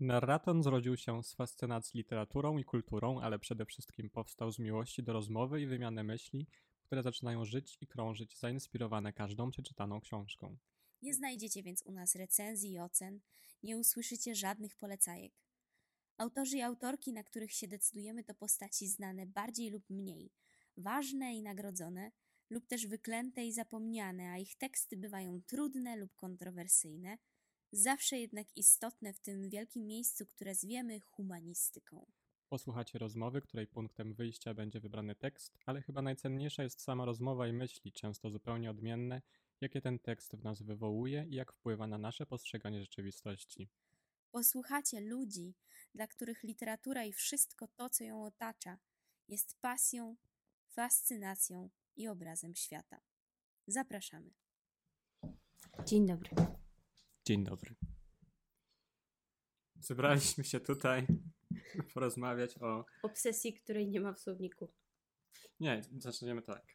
Narraton zrodził się z fascynacji literaturą i kulturą, ale przede wszystkim powstał z miłości do rozmowy i wymiany myśli, które zaczynają żyć i krążyć zainspirowane każdą przeczytaną książką. Nie znajdziecie więc u nas recenzji i ocen, nie usłyszycie żadnych polecajek. Autorzy i autorki, na których się decydujemy, to postaci znane bardziej lub mniej, ważne i nagrodzone, lub też wyklęte i zapomniane, a ich teksty bywają trudne lub kontrowersyjne, zawsze jednak istotne w tym wielkim miejscu, które zwiemy humanistyką. Posłuchacie rozmowy, której punktem wyjścia będzie wybrany tekst, ale chyba najcenniejsza jest sama rozmowa i myśli, często zupełnie odmienne, jakie ten tekst w nas wywołuje i jak wpływa na nasze postrzeganie rzeczywistości. Posłuchacie ludzi, dla których literatura i wszystko to, co ją otacza, jest pasją, fascynacją i obrazem świata. Zapraszamy. Dzień dobry. Dzień dobry. Zebraliśmy się tutaj porozmawiać o. Obsesji, której nie ma w słowniku. Nie, zaczniemy tak.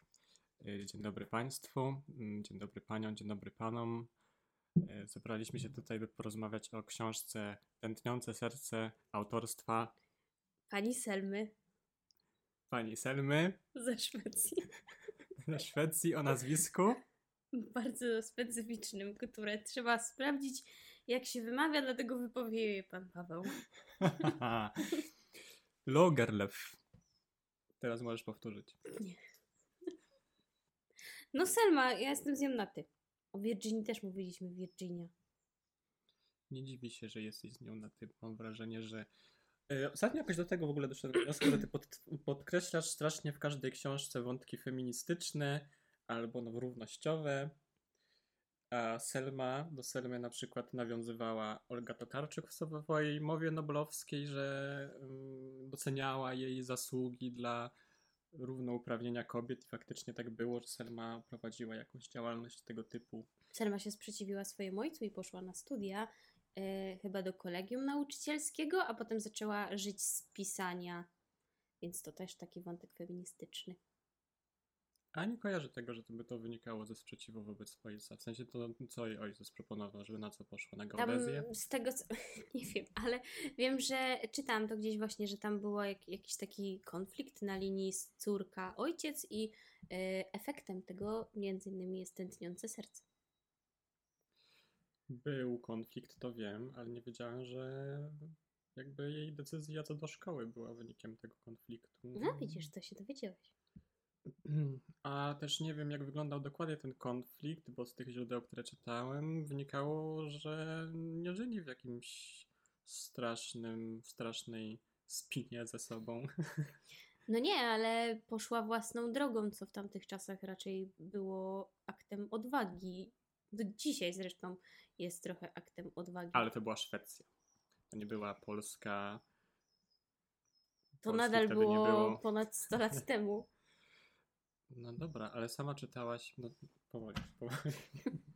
Y, Dzień dobry Państwu, mm, dzień dobry Paniom, dzień dobry Panom. Y, Zebraliśmy się tutaj, by porozmawiać o książce Tętniące serce autorstwa Pani Selmy pani Selmy ze Szwecji. ze Szwecji o nazwisku. Bardzo specyficznym, które trzeba sprawdzić, jak się wymawia, dlatego wypowie je pan Paweł. Logerlew. Teraz możesz powtórzyć. Nie. No Selma, ja jestem z nią na ty. O Virginii też mówiliśmy Virginia. Nie dziwi się, że jesteś z nią na tym. Mam wrażenie, że. E, Ostatnio jakoś do tego w ogóle doszedłem do wniosku, że ty pod, podkreślasz strasznie w każdej książce wątki feministyczne albo no, równościowe. A Selma, do Selmy na przykład nawiązywała Olga Tokarczuk w swojej mowie noblowskiej, że um, doceniała jej zasługi dla równouprawnienia kobiet i faktycznie tak było, że Selma prowadziła jakąś działalność tego typu. Selma się sprzeciwiła swojemu ojcu i poszła na studia, e, chyba do kolegium nauczycielskiego, a potem zaczęła żyć z pisania. Więc to też taki wątek feministyczny. A nie kojarzę tego, że to by to wynikało ze sprzeciwu wobec ojca. W sensie to, co jej ojciec proponował, żeby na co poszło? Na Tam geodezję? z tego co. Nie wiem, ale wiem, że czytałam to gdzieś właśnie, że tam był jak, jakiś taki konflikt na linii z córka ojciec i e, efektem tego między innymi jest tętniące serce. Był konflikt, to wiem, ale nie wiedziałem, że jakby jej decyzja co do szkoły była wynikiem tego konfliktu. No widzisz, to się dowiedziałeś. A też nie wiem, jak wyglądał dokładnie ten konflikt, bo z tych źródeł, które czytałem, wynikało, że nie żyli w jakimś strasznym, strasznej spinie ze sobą. No nie, ale poszła własną drogą, co w tamtych czasach raczej było aktem odwagi. Do dzisiaj zresztą jest trochę aktem odwagi. Ale to była Szwecja. To nie była Polska. to Polski nadal było, było. ponad 100 lat temu. No dobra, ale sama czytałaś. No, powoli, powoli.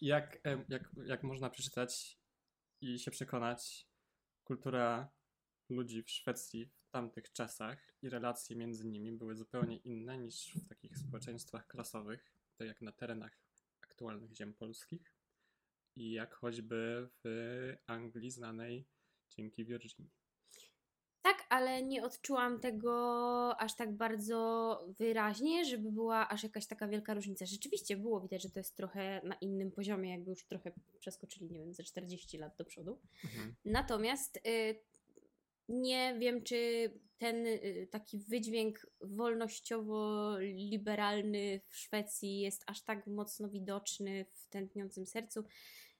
Jak, jak, jak można przeczytać i się przekonać, kultura ludzi w Szwecji w tamtych czasach i relacje między nimi były zupełnie inne niż w takich społeczeństwach klasowych, tak jak na terenach aktualnych ziem polskich i jak choćby w Anglii znanej dzięki Virginii. Ale nie odczułam tego aż tak bardzo wyraźnie, żeby była aż jakaś taka wielka różnica. Rzeczywiście było widać, że to jest trochę na innym poziomie, jakby już trochę przeskoczyli, nie wiem, ze 40 lat do przodu. Mhm. Natomiast y, nie wiem, czy ten y, taki wydźwięk wolnościowo-liberalny w Szwecji jest aż tak mocno widoczny w tętniącym sercu.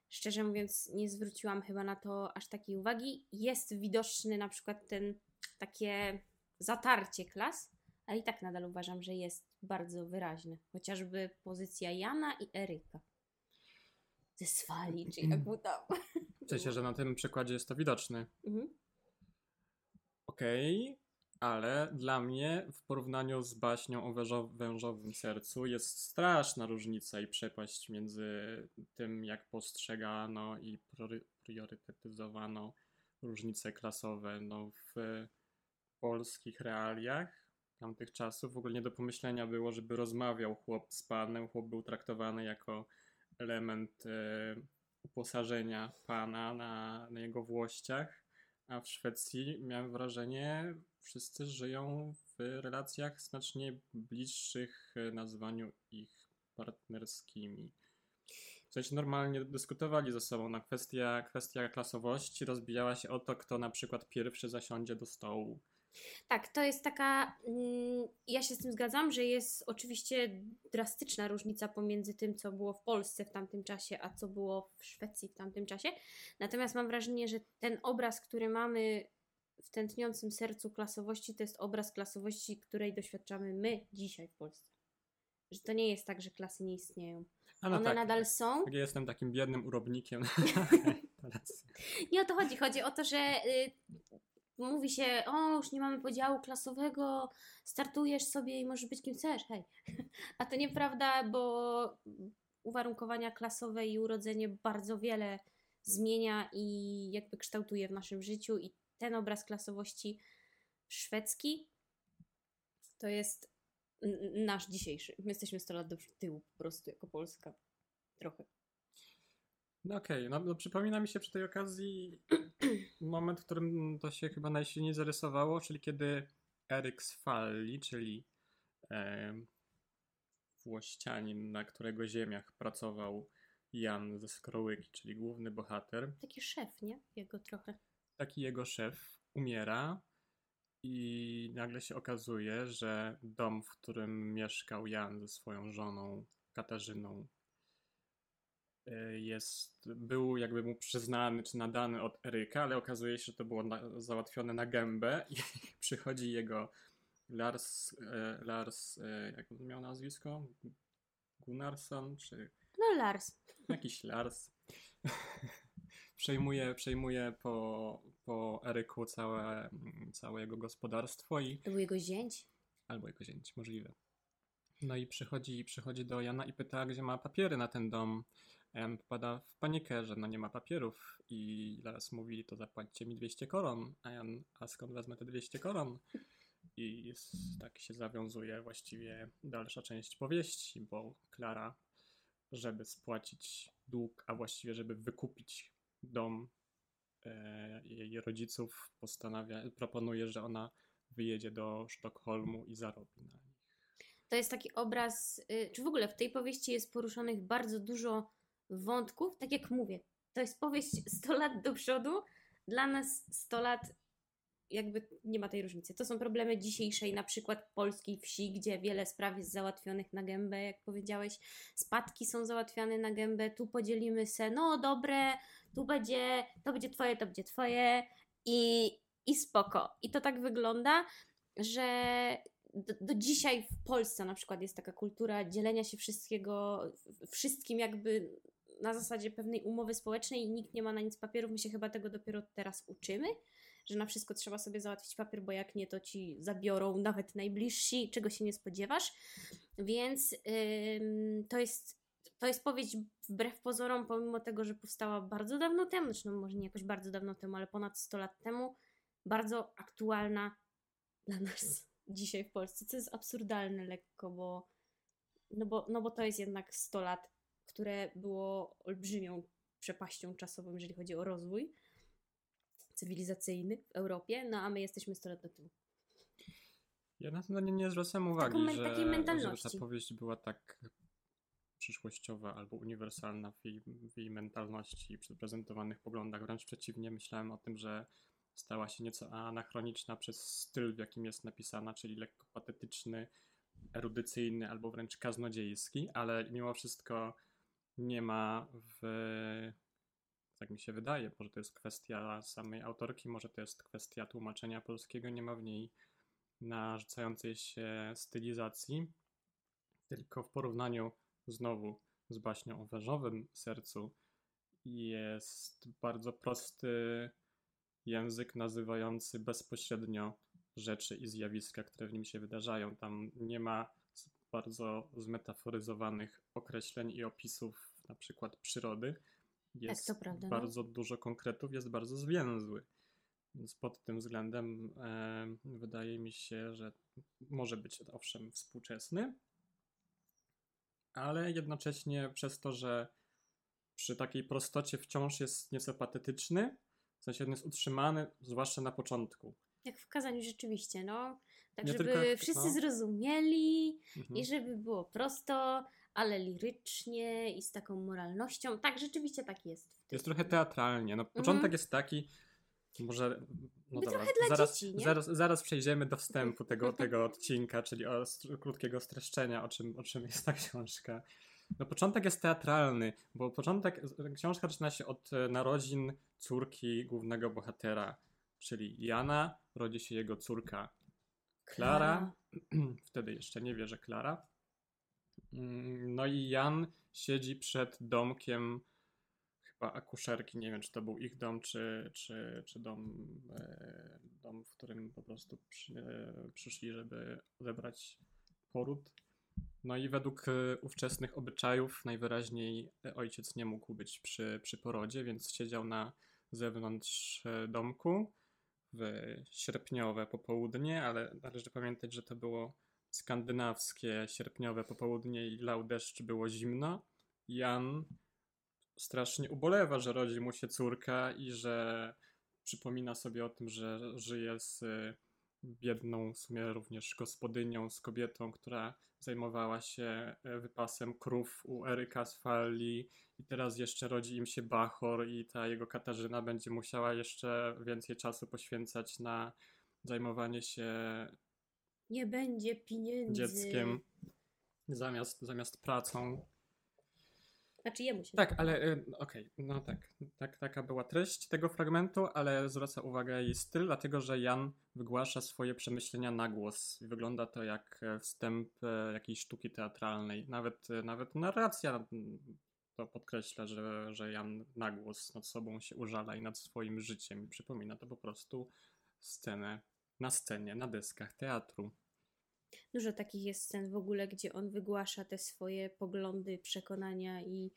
Szczerze mówiąc, nie zwróciłam chyba na to aż takiej uwagi. Jest widoczny na przykład ten takie zatarcie klas, ale i tak nadal uważam, że jest bardzo wyraźne. Chociażby pozycja Jana i Eryka. Ze Swali, czy jak mu tam. W sensie, że na tym przykładzie jest to widoczne. Mhm. Okej, ale dla mnie w porównaniu z baśnią o wężo- wężowym sercu jest straszna różnica i przepaść między tym, jak postrzegano i priory- priorytetyzowano różnice klasowe no, w polskich realiach tamtych czasów. W ogóle nie do pomyślenia było, żeby rozmawiał chłop z panem. Chłop był traktowany jako element e, uposażenia pana na, na jego włościach, a w Szwecji miałem wrażenie, wszyscy żyją w relacjach znacznie bliższych nazwaniu ich partnerskimi. Sensie normalnie dyskutowali ze sobą na kwestia, kwestia klasowości rozbijała się o to, kto na przykład pierwszy zasiądzie do stołu. Tak, to jest taka. mm, Ja się z tym zgadzam, że jest oczywiście drastyczna różnica pomiędzy tym, co było w Polsce w tamtym czasie, a co było w Szwecji w tamtym czasie. Natomiast mam wrażenie, że ten obraz, który mamy w tętniącym sercu klasowości, to jest obraz klasowości, której doświadczamy my dzisiaj w Polsce. Że to nie jest tak, że klasy nie istnieją. No One tak, nadal są. tak, Ja jestem takim biednym urobnikiem. Nie o to chodzi. Chodzi o to, że y, mówi się, o, już nie mamy podziału klasowego, startujesz sobie i możesz być kim chcesz, hej. A to nieprawda, bo uwarunkowania klasowe i urodzenie bardzo wiele zmienia i jakby kształtuje w naszym życiu i ten obraz klasowości szwedzki to jest nasz dzisiejszy. My jesteśmy 100 lat do tyłu po prostu jako Polska. Trochę. No okej, no, no przypomina mi się przy tej okazji moment, w którym to się chyba najsilniej zarysowało, czyli kiedy Eryk Sfalli, czyli e, włościanin, na którego ziemiach pracował Jan ze Skrołyki, czyli główny bohater, Taki szef, nie? Jego trochę. taki jego szef umiera i nagle się okazuje, że dom, w którym mieszkał Jan ze swoją żoną Katarzyną, e, jest, był jakby mu przyznany czy nadany od Eryka, ale okazuje się, że to było na, załatwione na gębę i przychodzi jego Lars, e, Lars, e, jak on miał nazwisko? Gunnarsson, czy No Lars. jakiś Lars. przejmuje, przejmuje po, po Eryku całe, całe jego gospodarstwo i To był jego zięć. albo jego zięć, możliwe. No i przychodzi, przychodzi do Jana i pyta, gdzie ma papiery na ten dom. A Jan popada w panikę, że no nie ma papierów i Lars mówi, to zapłaćcie mi 200 koron. A Jan, a skąd wezmę te 200 koron? I s- tak się zawiązuje właściwie dalsza część powieści, bo Klara, żeby spłacić dług, a właściwie żeby wykupić dom e, jej rodziców, postanawia, proponuje, że ona wyjedzie do Sztokholmu i zarobi na nich. To jest taki obraz, y, czy w ogóle w tej powieści jest poruszonych bardzo dużo wątków. Tak jak mówię, to jest powieść 100 lat do przodu. Dla nas 100 lat jakby nie ma tej różnicy. To są problemy dzisiejszej, na przykład polskiej wsi, gdzie wiele spraw jest załatwionych na gębę, jak powiedziałeś. Spadki są załatwiane na gębę, tu podzielimy se, no dobre, tu będzie, to będzie twoje, to będzie twoje i, i spoko. I to tak wygląda, że do, do dzisiaj w Polsce na przykład jest taka kultura dzielenia się wszystkiego, wszystkim jakby na zasadzie pewnej umowy społecznej i nikt nie ma na nic papierów. My się chyba tego dopiero teraz uczymy, że na wszystko trzeba sobie załatwić papier, bo jak nie, to ci zabiorą nawet najbliżsi, czego się nie spodziewasz. Więc to jest. To jest powieść wbrew pozorom, pomimo tego, że powstała bardzo dawno temu, zresztą może nie jakoś bardzo dawno temu, ale ponad 100 lat temu, bardzo aktualna dla nas dzisiaj w Polsce, co jest absurdalne lekko, bo no bo, no bo to jest jednak 100 lat, które było olbrzymią przepaścią czasową, jeżeli chodzi o rozwój cywilizacyjny w Europie, no a my jesteśmy 100 lat do tyłu. Ja na to nie, nie zwracam uwagi, że, że ta powieść była tak przyszłościowa albo uniwersalna w jej, w jej mentalności i przy prezentowanych poglądach. Wręcz przeciwnie, myślałem o tym, że stała się nieco anachroniczna przez styl, w jakim jest napisana, czyli lekko patetyczny, erudycyjny albo wręcz kaznodziejski, ale mimo wszystko nie ma w tak mi się wydaje, może to jest kwestia samej autorki, może to jest kwestia tłumaczenia polskiego, nie ma w niej narzucającej się stylizacji, tylko w porównaniu znowu z baśnią o wężowym sercu jest bardzo prosty język nazywający bezpośrednio rzeczy i zjawiska, które w nim się wydarzają. Tam nie ma bardzo zmetaforyzowanych określeń i opisów na przykład przyrody. Jest to prawda, no. bardzo dużo konkretów, jest bardzo zwięzły. Więc pod tym względem e, wydaje mi się, że może być owszem współczesny, ale jednocześnie przez to, że przy takiej prostocie wciąż jest nieco patetyczny. W sensie on jest utrzymany, zwłaszcza na początku. Jak w kazaniu rzeczywiście, no. Tak, Nie żeby tylko wszyscy no. zrozumieli Mhm. i żeby było prosto, ale lirycznie i z taką moralnością. Tak, rzeczywiście tak jest. Jest trochę teatralnie. No, początek jest taki, może. No By dobra, zaraz, dzieci, zaraz, zaraz przejdziemy do wstępu tego, tego odcinka, czyli o krótkiego streszczenia, o czym, o czym jest ta książka. No, początek jest teatralny, bo początek, książka zaczyna się od e, narodzin córki głównego bohatera, czyli Jana, rodzi się jego córka Klara, wtedy jeszcze nie wie, że Klara. Mm, No i Jan siedzi przed domkiem chyba akuszerki, nie wiem czy to był ich dom, czy, czy, czy dom, e, dom, w którym po prostu przy, e, przyszli, żeby odebrać poród. No i według e, ówczesnych obyczajów najwyraźniej e, ojciec nie mógł być przy, przy porodzie, więc siedział na zewnątrz e, domku w sierpniowe popołudnie, ale należy pamiętać, że to było skandynawskie sierpniowe popołudnie i lał deszcz, było zimno. Jan strasznie ubolewa, że rodzi mu się córka i że przypomina sobie o tym, że żyje z y, biedną w sumie również gospodynią, z kobietą, która zajmowała się e, wypasem krów u Eryka z Falli i teraz jeszcze rodzi im się Bachor i ta jego Katarzyna będzie musiała jeszcze więcej czasu poświęcać na zajmowanie się Nie będzie pieniędzy. dzieckiem zamiast, zamiast pracą. Znaczy jemu się. Tak, ale y, okej, no tak, tak. Taka była treść tego fragmentu, ale zwraca uwagę jej styl, dlatego że Jan wygłasza swoje przemyślenia na głos. Wygląda to jak e, wstęp e, jakiejś sztuki teatralnej. Nawet, e, nawet narracja to podkreśla, że, że Jan na głos nad sobą się użala i nad swoim życiem. Przypomina to po prostu scenę na scenie, na deskach teatru. Dużo takich jest scen w ogóle, gdzie on wygłasza te swoje poglądy, przekonania i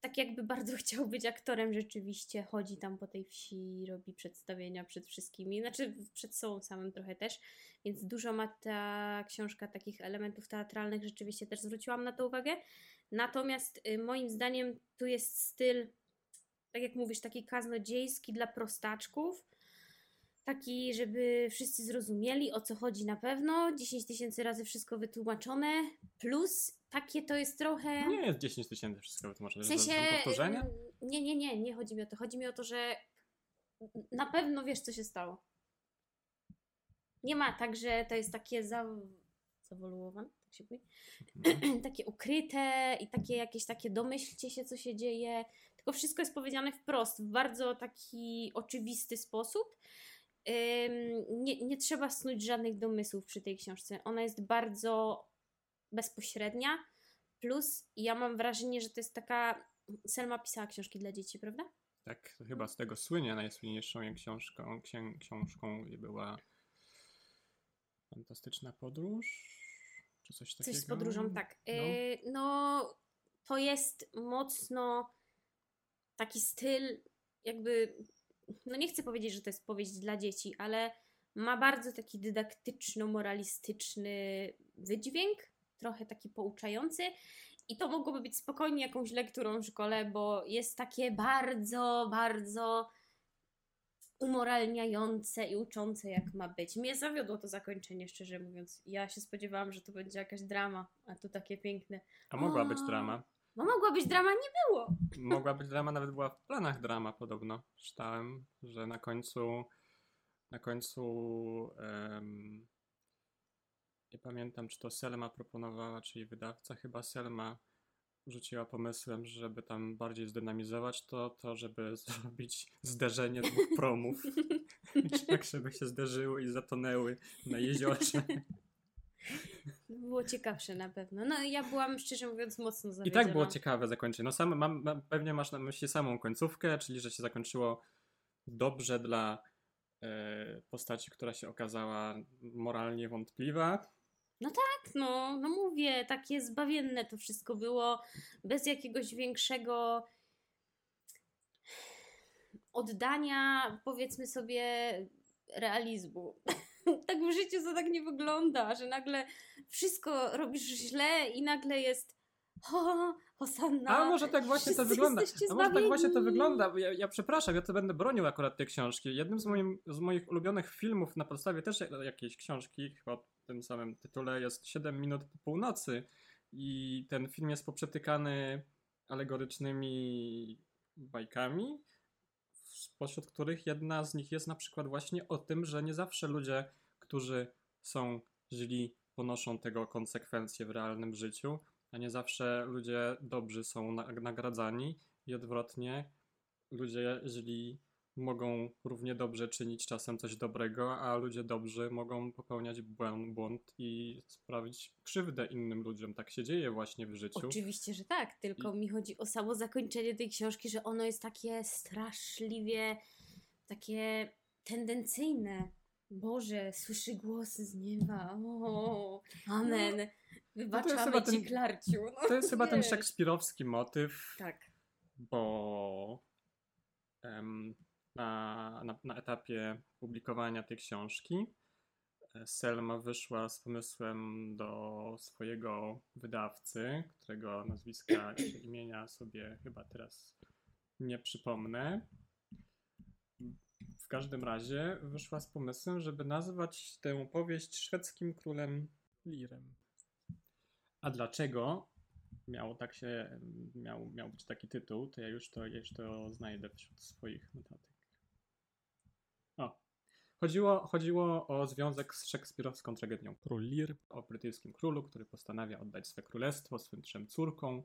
tak jakby bardzo chciał być aktorem rzeczywiście, chodzi tam po tej wsi, robi przedstawienia przed wszystkimi, znaczy przed sobą samym trochę też, więc dużo ma ta książka takich elementów teatralnych, rzeczywiście też zwróciłam na to uwagę. Natomiast y, moim zdaniem tu jest styl, tak jak mówisz, taki kaznodziejski dla prostaczków, taki, żeby wszyscy zrozumieli o co chodzi na pewno. 10 tysięcy razy wszystko wytłumaczone. Plus takie to jest trochę. Nie jest 10 tysięcy wszystko wytłumaczone. w sensie. są powtórzenia? ym, Nie, nie, nie, nie chodzi mi o to. Chodzi mi o to, że na pewno wiesz, co się stało. Nie ma tak, że to jest takie za... zawoluowane, tak się mówi? Mhm. takie ukryte i takie jakieś takie domyślcie się, co się dzieje. Tylko wszystko jest powiedziane wprost, w bardzo taki oczywisty sposób. Nie, nie trzeba snuć żadnych domysłów przy tej książce. Ona jest bardzo bezpośrednia. Plus ja mam wrażenie, że to jest taka. Selma pisała książki dla dzieci, prawda? Tak, chyba z tego słynie. Najsłynniejszą książką, księ, książką była Fantastyczna podróż? Czy coś takiego? Coś z podróżą, tak. No. Y, no, to jest mocno taki styl, jakby. No, nie chcę powiedzieć, że to jest powieść dla dzieci, ale ma bardzo taki dydaktyczno-moralistyczny wydźwięk, trochę taki pouczający. I to mogłoby być spokojnie jakąś lekturą w szkole, bo jest takie bardzo, bardzo umoralniające i uczące, jak ma być. Mnie zawiodło to zakończenie, szczerze mówiąc. Ja się spodziewałam, że to będzie jakaś drama, a tu takie piękne. A mogła być drama. No mogła być drama, nie było. Mogła być drama, nawet była w planach drama podobno. Czytałem, że na końcu na końcu em, nie pamiętam, czy to Selma proponowała, czy jej wydawca, chyba Selma rzuciła pomysłem, żeby tam bardziej zdynamizować to, to żeby zrobić zderzenie dwóch promów. tak, żeby się zderzyły i zatonęły na jeziorze. Było ciekawsze na pewno. No ja byłam, szczerze mówiąc, mocno I zawiedziona. tak było ciekawe zakończenie. No sam, mam, mam, pewnie masz na myśli samą końcówkę, czyli że się zakończyło dobrze dla e, postaci, która się okazała moralnie wątpliwa. Tak, no, no mówię, takie zbawienne to wszystko było, bez jakiegoś większego oddania, powiedzmy sobie, realizmu. tak w życiu to tak nie wygląda, że nagle wszystko robisz źle i nagle jest ho, Hosanna. A może tak właśnie to wygląda. A może tak właśnie to wygląda. Ja, ja przepraszam, ja to będę bronił akurat tej książki. Jednym z, moim, z moich ulubionych filmów na podstawie też jakiejś książki, chyba o tym samym tytule, jest 7 minut po północy. I ten film jest poprzetykany alegorycznymi bajkami, spośród których jedna z nich jest na przykład właśnie o tym, że nie zawsze ludzie, którzy są źli, ponoszą tego konsekwencje w realnym życiu, a nie zawsze ludzie dobrzy są na- nagradzani i odwrotnie, ludzie źli mogą równie dobrze czynić czasem coś dobrego, a ludzie dobrzy mogą popełniać błę- błąd i sprawić krzywdę innym ludziom. Tak się dzieje właśnie w życiu. Oczywiście, że tak, tylko mi chodzi o samo zakończenie tej książki, że ono jest takie straszliwie, takie tendencyjne. Boże, słyszy głosy z nieba. O, amen. No, Wybaczamy ten- ci, Klarciu. No, To jest chyba ten szekspirowski motyw, Tak. bo em, na, na, na etapie publikowania tej książki Selma wyszła z pomysłem do swojego wydawcy, którego nazwiska czy imienia sobie chyba teraz nie przypomnę. W każdym razie wyszła z pomysłem, żeby nazwać tę powieść szwedzkim królem Lirem. A dlaczego miało tak się, miał, miał być taki tytuł, to ja już to, już to znajdę wśród swoich notatek. Chodziło, chodziło o związek z szekspirowską tragedią Król Lear, o brytyjskim królu, który postanawia oddać swe królestwo swym trzem córkom.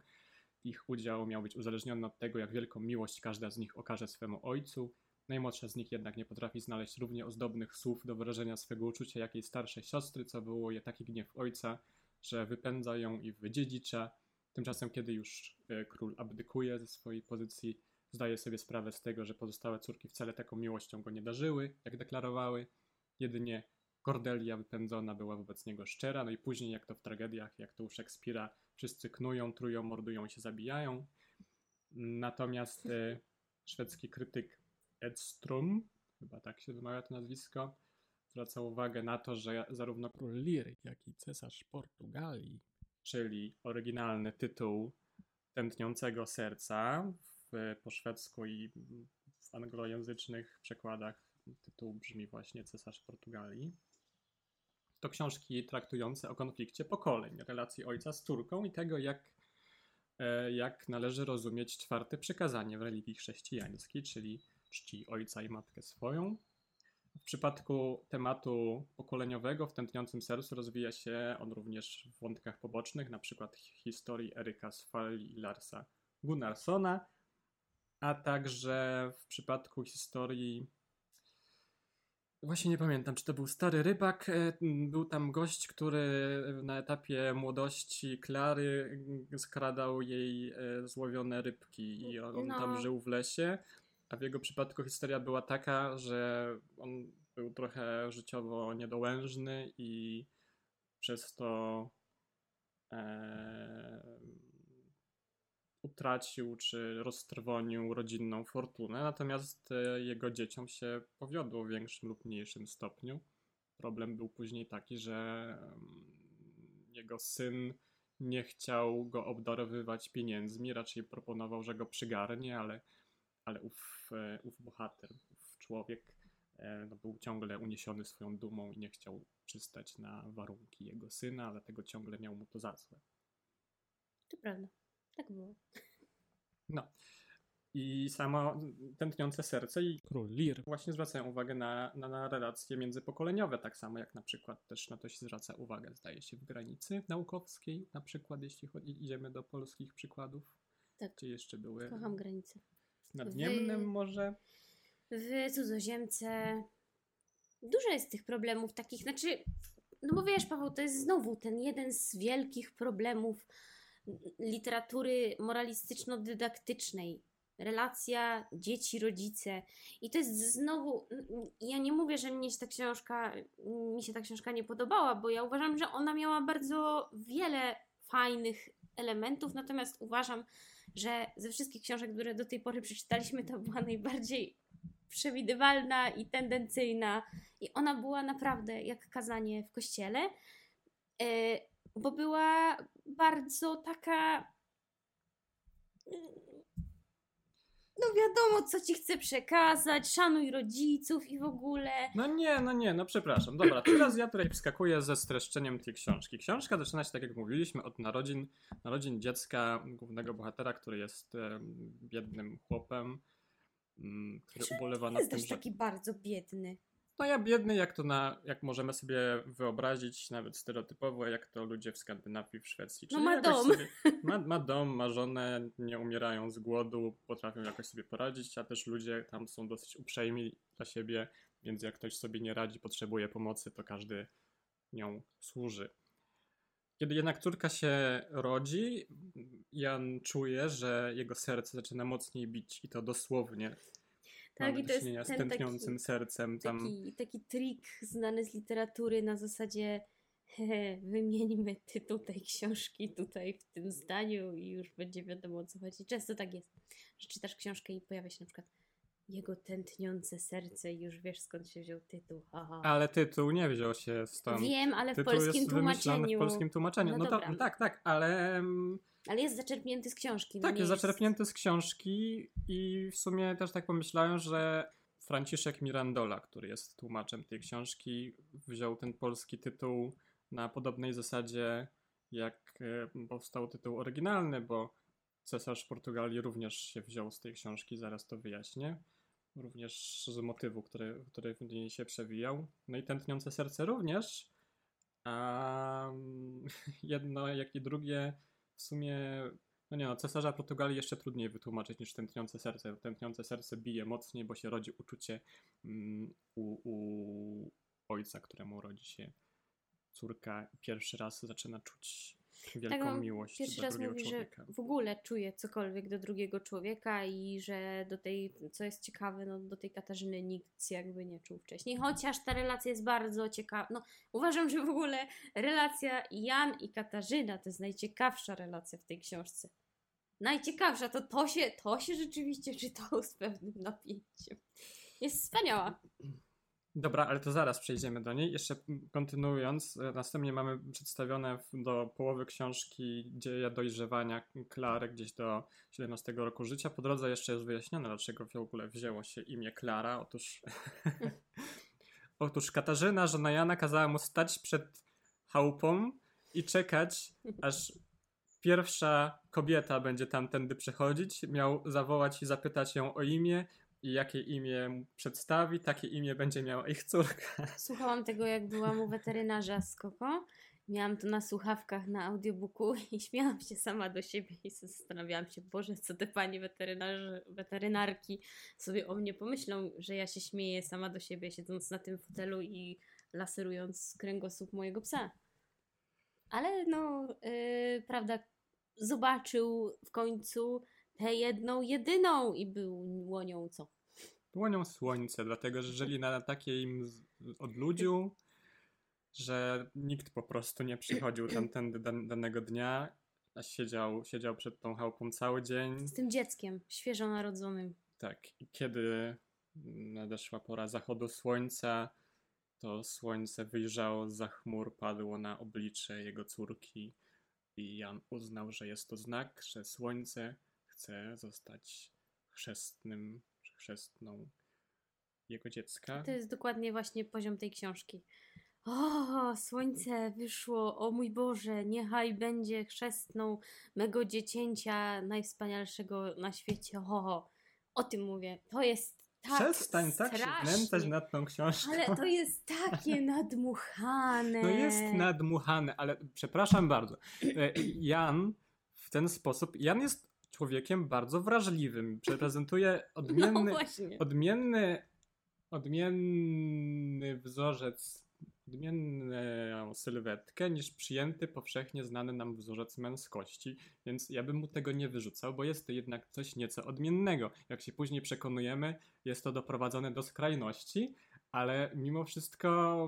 Ich udział miał być uzależniony od tego, jak wielką miłość każda z nich okaże swemu ojcu. Najmłodsza z nich jednak nie potrafi znaleźć równie ozdobnych słów do wyrażenia swego uczucia jak jej starsze siostry, co wywołuje taki gniew ojca, że wypędza ją i wydziedzicza. Tymczasem, kiedy już e, król abdykuje ze swojej pozycji, zdaje sobie sprawę z tego, że pozostałe córki wcale taką miłością go nie darzyły, jak deklarowały. Jedynie Cordelia wypędzona była wobec niego szczera, no i później, jak to w tragediach, jak to u Szekspira, wszyscy knują, trują, mordują się, zabijają. Natomiast e, szwedzki krytyk Edstrom, chyba tak się wymawia to nazwisko, zwraca uwagę na to, że zarówno król Lir, jak i cesarz Portugalii, czyli oryginalny tytuł Tętniącego Serca po szwedzku i w anglojęzycznych przekładach tytuł brzmi właśnie Cesarz Portugalii. To książki traktujące o konflikcie pokoleń, relacji ojca z córką i tego, jak, e, jak należy rozumieć czwarte przykazanie w religii chrześcijańskiej, czyli czci ojca i matkę swoją. W przypadku tematu pokoleniowego w Tętniącym Sercu rozwija się on również w wątkach pobocznych, przykład historii Eryka Sfali i Larsa Gunnarssona, a także w przypadku historii Właśnie nie pamiętam, czy to był stary rybak. e, Był tam gość, który na etapie młodości Klary skradał jej e, złowione rybki i on No. tam żył w lesie. A w jego przypadku historia była taka, że on był trochę życiowo niedołężny i przez to e, utracił czy roztrwonił rodzinną fortunę, natomiast e, jego dzieciom się powiodło w większym lub mniejszym stopniu. Problem był później taki, że jego syn nie chciał go obdarowywać pieniędzmi, raczej proponował, że go przygarnie, ale, ale ów, e, ów bohater, ów człowiek e, no, był ciągle uniesiony swoją dumą i nie chciał przystać na warunki jego syna, dlatego ciągle miał mu to za złe. To prawda. Tak było. No. I samo tętniące serce i król Lir właśnie zwracają uwagę na, na, na relacje międzypokoleniowe, tak samo jak na przykład też na to się zwraca uwagę, zdaje się, w granicy naukowskiej, na przykład jeśli chodzi, idziemy do polskich przykładów. Tak. Gdzie jeszcze były? Kocham granicę. Nad Niemnem Wy- może? W cudzoziemce dużo jest tych problemów takich, znaczy, no bo wiesz, Paweł, to jest znowu ten jeden z wielkich problemów literatury moralistyczno-dydaktycznej. Relacja dzieci-rodzice. I to jest znowu. Ja nie mówię, że mnie się ta książka, mi się ta książka nie podobała, bo ja uważam, że ona miała bardzo wiele fajnych elementów, natomiast uważam, że ze wszystkich książek, które do tej pory przeczytaliśmy, to była najbardziej przewidywalna i tendencyjna. I ona była naprawdę jak kazanie w kościele, e, bo była bardzo taka No wiadomo, co ci chcę przekazać, szanuj rodziców i w ogóle. No nie, no nie, no przepraszam. Dobra, teraz ja tutaj wskakuję ze streszczeniem tej książki. Książka zaczyna się, tak jak mówiliśmy, od narodzin, narodzin dziecka głównego bohatera, który jest biednym chłopem, mm, który ubolewa nad tym, też że... taki bardzo biedny. No ja biedny, jak to na, jak możemy sobie wyobrazić, nawet stereotypowo, jak to ludzie w Skandynawii, w Szwecji. No Czyli ma jakoś dom. Sobie, ma, ma dom, ma żonę, nie umierają z głodu, potrafią jakoś sobie poradzić, a też ludzie tam są dosyć uprzejmi dla siebie, więc jak ktoś sobie nie radzi, potrzebuje pomocy, to każdy nią służy. Kiedy jednak córka się rodzi, Jan czuje, że jego serce zaczyna mocniej bić i to dosłownie. Tak, Mamy i do to jest czynienia z ten taki- tętniącym sercem. Tam... Taki, taki trik znany z literatury na zasadzie hehe, wymieńmy tytuł tej książki tutaj w tym zdaniu i już będzie wiadomo o co chodzi. Często tak jest, że czytasz książkę i pojawia się na przykład jego tętniące serce i już wiesz skąd się wziął tytuł. Ale tytuł nie wziął się stąd. Wiem, ale w polskim jest tłumaczeniu. w polskim tłumaczeniu. No No, to, dobra. tak, tak, ale mm, Ale jest zaczerpnięty z książki. no tak, jest zaczerpnięty z książki i w sumie też tak pomyślałem, że Franciszek Mirandola, który jest tłumaczem tej książki, wziął ten polski tytuł na podobnej zasadzie, jak e, powstał tytuł oryginalny, bo cesarz Portugalii również się wziął z tej książki, zaraz to wyjaśnię. Również z motywu, który, który w niej się przewijał. No i tętniące serce również. A mm, jedno, jak i drugie w sumie no nie no, cesarza Portugalii jeszcze trudniej wytłumaczyć niż tętniące serce. Tętniące serce bije mocniej, bo się rodzi uczucie mm, u, u ojca, któremu rodzi się córka i pierwszy raz zaczyna czuć wielką Tak, on miłość Pierwszy do raz drugiego mówi, człowieka. że w ogóle czuje cokolwiek do drugiego człowieka i że do tej, co jest ciekawe, no do tej Katarzyny nikt jakby nie czuł wcześniej. Chociaż ta relacja jest bardzo ciekawa. No, uważam, że w ogóle relacja Jan i Katarzyna to jest najciekawsza relacja w tej książce. Najciekawsza, to to się, to się rzeczywiście czytało z pewnym napięciem. Jest wspaniała. Dobra, ale to zaraz przejdziemy do niej. Jeszcze kontynuując, e, następnie mamy przedstawione do połowy książki dzieje dojrzewania Klary gdzieś do 17 roku życia. Po drodze jeszcze jest wyjaśnione, dlaczego w ogóle wzięło się imię Klara. Otóż, otóż Katarzyna, żona Jana, kazała mu stać przed chałupą i czekać, aż pierwsza kobieta będzie tamtędy przechodzić. Miał zawołać i zapytać ją o imię i jakie imię przedstawi, takie imię będzie miała ich córka. Słuchałam tego, jak byłam u weterynarza z Koko. Miałam to na słuchawkach na audiobooku i śmiałam się sama do siebie i zastanawiałam się, Boże, co te weterynarze, weterynarki sobie o mnie pomyślą, że ja się śmieję sama do siebie, siedząc na tym fotelu i laserując kręgosłup mojego psa. Ale no, yy, prawda, zobaczył w końcu tę jedną, jedyną i było nią co? Dłonią słońce, dlatego że żyli na takim odludziu, że nikt po prostu nie przychodził tamtędy dan- danego dnia, a siedział, siedział przed tą chałupą cały dzień. Z tym dzieckiem, świeżo narodzonym. Tak, i kiedy nadeszła pora zachodu słońca, to słońce wyjrzało za chmur, padło na oblicze jego córki i Jan uznał, że jest to znak, że słońce chce zostać chrzestnym, czy chrzestną jego dziecka. To jest dokładnie właśnie poziom tej książki. O, słońce wyszło, o mój Boże, niechaj będzie chrzestną mego dziecięcia najwspanialszego na świecie. O, o tym mówię. To jest tak Przestań tak się strasznie, nad tą książką. Ale to jest takie nadmuchane. No jest nadmuchane, ale przepraszam bardzo. E, Jan w ten sposób, Jan jest człowiekiem bardzo wrażliwym. Prezentuje No odmienny, właśnie. odmienny, odmienny wzorzec, odmienną sylwetkę niż przyjęty, powszechnie znany nam wzorzec męskości, więc ja bym mu tego nie wyrzucał, bo jest to jednak coś nieco odmiennego. Jak się później przekonujemy, jest to doprowadzone do skrajności, ale mimo wszystko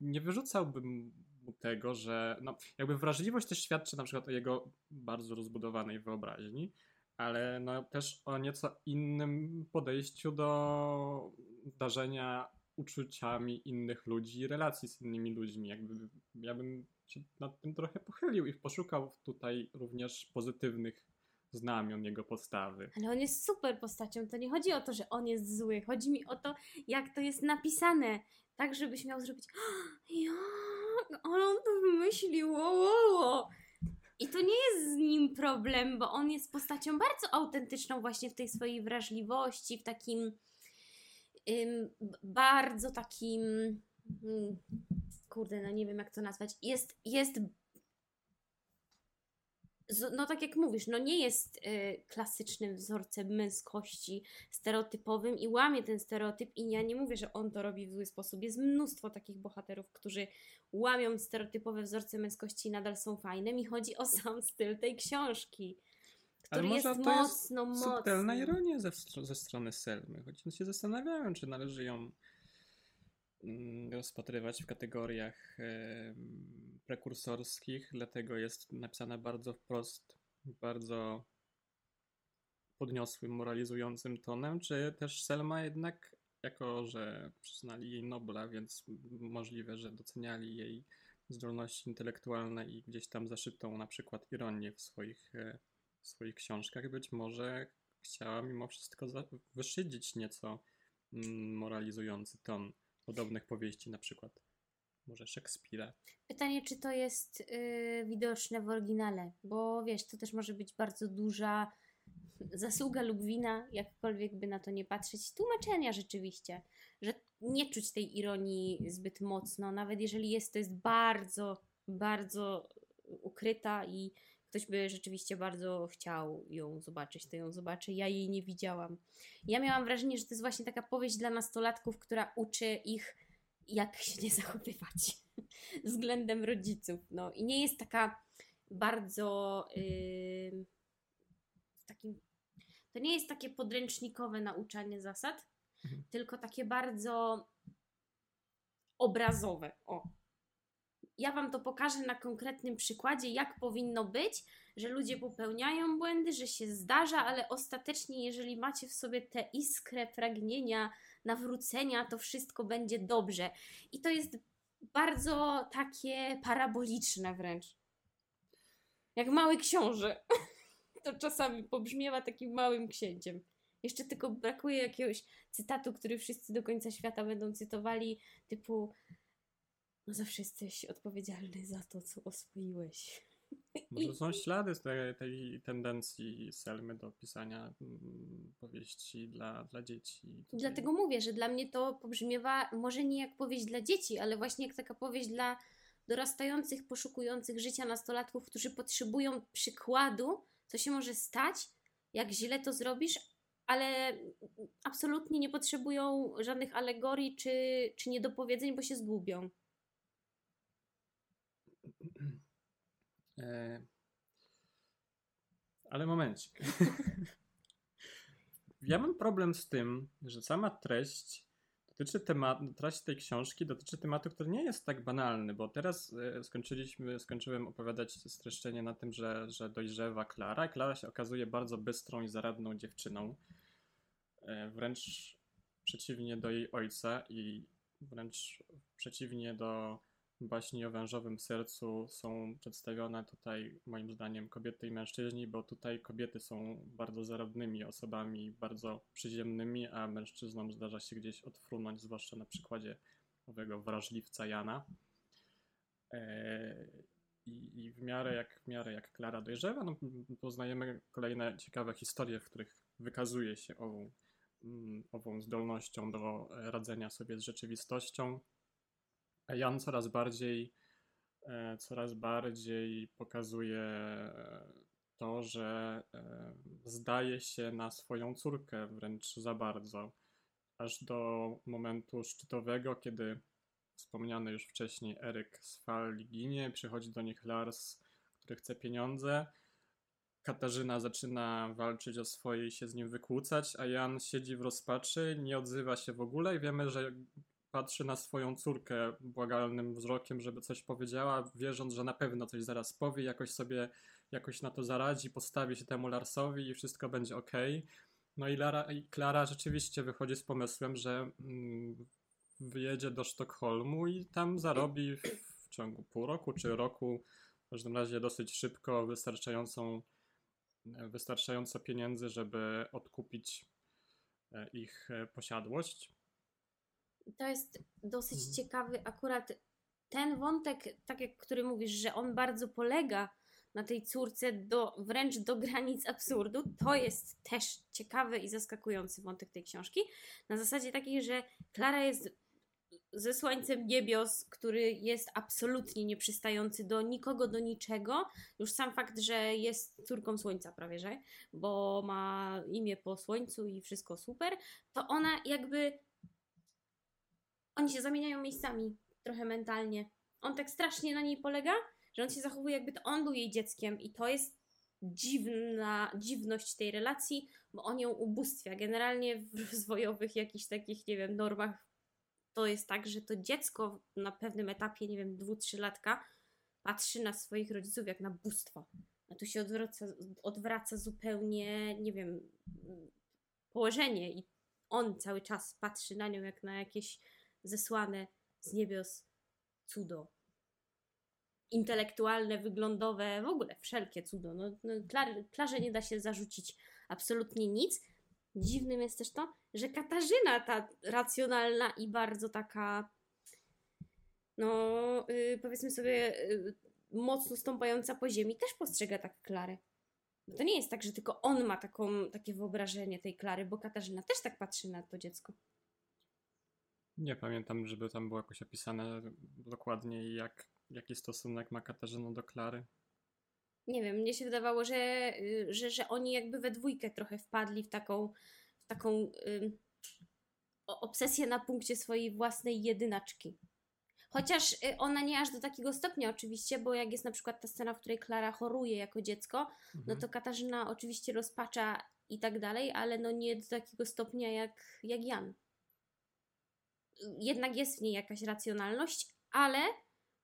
nie wyrzucałbym tego, że no, jakby wrażliwość też świadczy na przykład o jego bardzo rozbudowanej wyobraźni, ale no też o nieco innym podejściu do darzenia uczuciami innych ludzi i relacji z innymi ludźmi. Jakby ja bym się nad tym trochę pochylił i poszukał tutaj również pozytywnych znamion jego postawy. Ale on jest super postacią. To nie chodzi o to, że on jest zły. Chodzi mi o to, jak to jest napisane. Tak, żebyś miał zrobić. Jak on to wymyślił. Wo, wo, wo. I to nie jest z nim problem, bo on jest postacią bardzo autentyczną, właśnie w tej swojej wrażliwości, w takim ym, bardzo takim. ym, kurde, no nie wiem jak to nazwać. Jest, jest no tak jak mówisz, no nie jest y, klasycznym wzorcem męskości, stereotypowym i łamie ten stereotyp i ja nie mówię, że on to robi w zły sposób. Jest mnóstwo takich bohaterów, którzy łamią stereotypowe wzorce męskości i nadal są fajne. Mi chodzi o sam styl tej książki, Ale który jest może to jest mocno, mocno... Subtelna ironia ze, ze strony Selmy, choć się zastanawiałem, czy należy ją rozpatrywać w kategoriach prekursorskich, dlatego jest napisana bardzo wprost, bardzo podniosłym, moralizującym tonem, czy też Selma jednak, jako że przyznali jej Nobla, więc możliwe, że doceniali jej zdolności intelektualne i gdzieś tam zaszytą na przykład ironię w swoich, e, w swoich książkach, być może chciała mimo wszystko wyszydzić nieco mm, moralizujący ton podobnych powieści, na przykład może Szekspira. Pytanie, czy to jest y, widoczne w oryginale, bo wiesz, to też może być bardzo duża zasługa lub wina, jakkolwiek by na to nie patrzeć, tłumaczenia rzeczywiście, że nie czuć tej ironii zbyt mocno, nawet jeżeli jest, to jest bardzo, bardzo ukryta i ktoś by rzeczywiście bardzo chciał ją zobaczyć, to ją zobaczy. Ja jej nie widziałam. Ja miałam wrażenie, że to jest właśnie taka powieść dla nastolatków, która uczy ich, jak się nie zachowywać względem rodziców. No i nie jest taka bardzo yy, takim. To nie jest takie podręcznikowe nauczanie zasad, Mhm. tylko takie bardzo obrazowe. O. Ja wam to pokażę na konkretnym przykładzie, jak powinno być, że ludzie popełniają błędy, że się zdarza, ale ostatecznie, jeżeli macie w sobie tę iskrę pragnienia nawrócenia, to wszystko będzie dobrze. I to jest bardzo takie paraboliczne wręcz. Jak mały książę. To czasami pobrzmiewa takim małym księciem. Jeszcze tylko brakuje jakiegoś cytatu, który wszyscy do końca świata będą cytowali, typu no zawsze jesteś odpowiedzialny za to, co oswoiłeś. Może są ślady z tej, tej tendencji Selmy do pisania mm, powieści dla, dla dzieci. Tutaj- Dlatego mówię, że dla mnie to pobrzmiewa może nie jak powieść dla dzieci, ale właśnie jak taka powieść dla dorastających, poszukujących życia nastolatków, którzy potrzebują przykładu, co się może stać, jak źle to zrobisz, ale absolutnie nie potrzebują żadnych alegorii czy, czy niedopowiedzeń, bo się zgubią. Ale momencik. ja mam problem z tym, że sama treść dotyczy tematu, treść tej książki dotyczy tematu, który nie jest tak banalny, bo teraz e, skończyliśmy, skończyłem opowiadać streszczenie na tym, że, że dojrzewa Klara. Klara się okazuje bardzo bystrą i zaradną dziewczyną. E, Wręcz przeciwnie do jej ojca i wręcz przeciwnie do baśni o wężowym sercu są przedstawione tutaj, moim zdaniem, kobiety i mężczyźni, bo tutaj kobiety są bardzo zaradnymi osobami, bardzo przyziemnymi, a mężczyznom zdarza się gdzieś odfrunąć, zwłaszcza na przykładzie owego wrażliwca Jana. Eee, I, I w miarę jak w miarę jak Klara dojrzewa, no, poznajemy kolejne ciekawe historie, w których wykazuje się ową, mm, ową zdolnością do e, radzenia sobie z rzeczywistością. Jan coraz bardziej, e, coraz bardziej pokazuje to, że e, zdaje się na swoją córkę wręcz za bardzo. Aż do momentu szczytowego, kiedy wspomniany już wcześniej Eryk z Fali ginie, przychodzi do nich Lars, który chce pieniądze. Katarzyna zaczyna walczyć o swoje i się z nim wykłócać, a Jan siedzi w rozpaczy, nie odzywa się w ogóle i wiemy, że patrzy na swoją córkę błagalnym wzrokiem, żeby coś powiedziała, wierząc, że na pewno coś zaraz powie, jakoś sobie jakoś na to zaradzi, postawi się temu Larsowi i wszystko będzie ok. No i, Lara, i Klara rzeczywiście wychodzi z pomysłem, że mm, wyjedzie do Sztokholmu i tam zarobi w, w ciągu pół roku czy roku, w każdym razie dosyć szybko, wystarczającą wystarczająco pieniędzy, żeby odkupić e, ich e, posiadłość. To jest dosyć Mhm. ciekawy akurat ten wątek, tak jak który mówisz, że on bardzo polega na tej córce do, wręcz do granic absurdu, to jest też ciekawy i zaskakujący wątek tej książki. Na zasadzie takiej, że Klara jest ze słońcem niebios, który jest absolutnie nieprzystający do nikogo, do niczego. Już sam fakt, że jest córką słońca prawie, że, bo ma imię po słońcu i wszystko super, to ona jakby oni się zamieniają miejscami trochę mentalnie. On tak strasznie na niej polega, że on się zachowuje jakby to on był jej dzieckiem i to jest dziwna, dziwność tej relacji, bo on ją ubóstwia. Generalnie w rozwojowych jakichś takich, nie wiem, normach to jest tak, że to dziecko na pewnym etapie, nie wiem, dwu, trzy latka patrzy na swoich rodziców jak na bóstwo. A tu się odwraca, odwraca zupełnie, nie wiem, położenie i on cały czas patrzy na nią jak na jakieś zesłane z niebios cudo. Intelektualne, wyglądowe, w ogóle wszelkie cudo. No, no, Klar, Klarze nie da się zarzucić absolutnie nic. Dziwnym jest też to, że Katarzyna, ta racjonalna i bardzo taka, no yy, powiedzmy sobie, yy, mocno stąpająca po ziemi, też postrzega tak Klarę. Bo to nie jest tak, że tylko on ma taką, takie wyobrażenie tej Klary, bo Katarzyna też tak patrzy na to dziecko. Nie pamiętam, żeby tam było jakoś opisane dokładnie, jak, jaki stosunek ma Katarzyna do Klary. Nie wiem, mnie się wydawało, że, y, że, że oni jakby we dwójkę trochę wpadli w taką, w taką ym, obsesję na punkcie swojej własnej jedynaczki. Chociaż y, ona nie aż do takiego stopnia oczywiście, bo jak jest na przykład ta scena, w której Klara choruje jako dziecko, no Mhm. to Katarzyna oczywiście rozpacza i tak dalej, ale no nie do takiego stopnia jak, jak Jan. Jednak jest w niej jakaś racjonalność, ale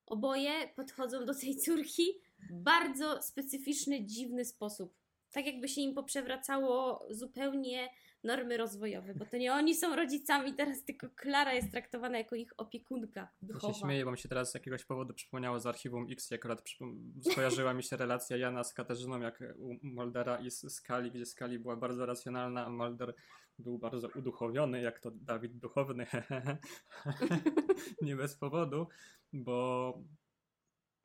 oboje podchodzą do tej córki w bardzo specyficzny, dziwny sposób. Tak jakby się im poprzewracało zupełnie normy rozwojowe, bo to nie oni są rodzicami teraz, tylko Klara jest traktowana jako ich opiekunka Ja duchowa. się śmieję, bo mi się teraz z jakiegoś powodu przypomniało z archiwum X, jak akurat skojarzyła mi się relacja Jana z Katarzyną, jak u Moldera i z Skali, gdzie Skali była bardzo racjonalna, a Molder był bardzo uduchowiony, jak to Dawid Duchowny. Nie bez powodu, bo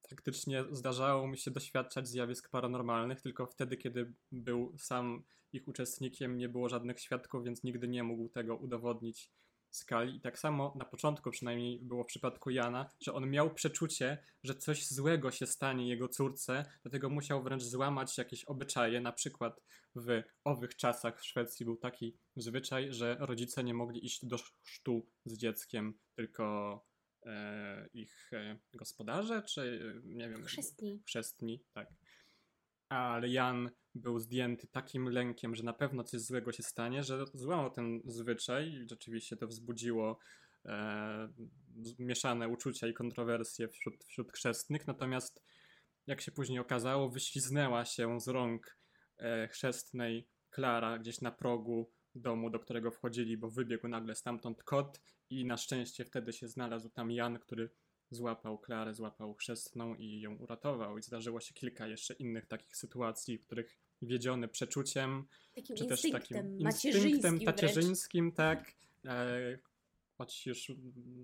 faktycznie zdarzało mi się doświadczać zjawisk paranormalnych, tylko wtedy, kiedy był sam ich uczestnikiem, nie było żadnych świadków, więc nigdy nie mógł tego udowodnić skali. I tak samo na początku przynajmniej było w przypadku Jana, że on miał przeczucie, że coś złego się stanie jego córce, dlatego musiał wręcz złamać jakieś obyczaje. Na przykład w owych czasach w Szwecji był taki zwyczaj, że rodzice nie mogli iść do chrztu z dzieckiem, tylko e, ich e, gospodarze, czy e, nie wiem, Chrzestni. chrzestni, tak. Ale Jan był zdjęty takim lękiem, że na pewno coś złego się stanie, że złamał ten zwyczaj i rzeczywiście to wzbudziło e, mieszane uczucia i kontrowersje wśród, wśród chrzestnych. Natomiast, jak się później okazało, wyśliznęła się z rąk e, chrzestnej Klara gdzieś na progu domu, do którego wchodzili, bo wybiegł nagle stamtąd kot i na szczęście wtedy się znalazł tam Jan, który złapał Klarę, złapał chrzestną i ją uratował. I zdarzyło się kilka jeszcze innych takich sytuacji, w których wiedziony przeczuciem, Takim czy też takim instynktem tacierzyńskim, tak, e, choć już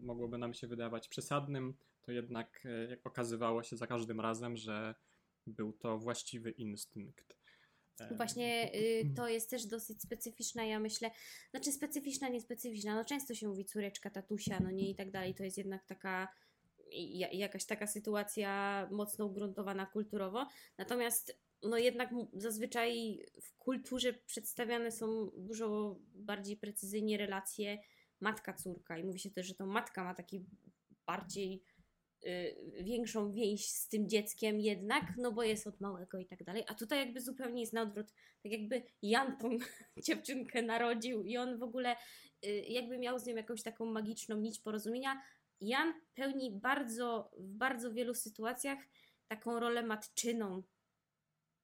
mogłoby nam się wydawać przesadnym, to jednak e, okazywało się za każdym razem, że był to właściwy instynkt. E, Właśnie y, to jest też dosyć specyficzna, ja myślę, znaczy specyficzna, niespecyficzna, no często się mówi córeczka, tatusia, no nie i tak dalej, to jest jednak taka ja- jakaś taka sytuacja mocno ugruntowana kulturowo, natomiast no jednak zazwyczaj w kulturze przedstawiane są dużo bardziej precyzyjnie relacje matka-córka i mówi się też, że to matka ma taki bardziej y, większą więź z tym dzieckiem jednak, no bo jest od małego i tak dalej. A tutaj jakby zupełnie jest na odwrót. Tak jakby Jan tą dziewczynkę narodził i on w ogóle y, jakby miał z nią jakąś taką magiczną nić porozumienia. Jan pełni bardzo, w bardzo wielu sytuacjach taką rolę matczyną.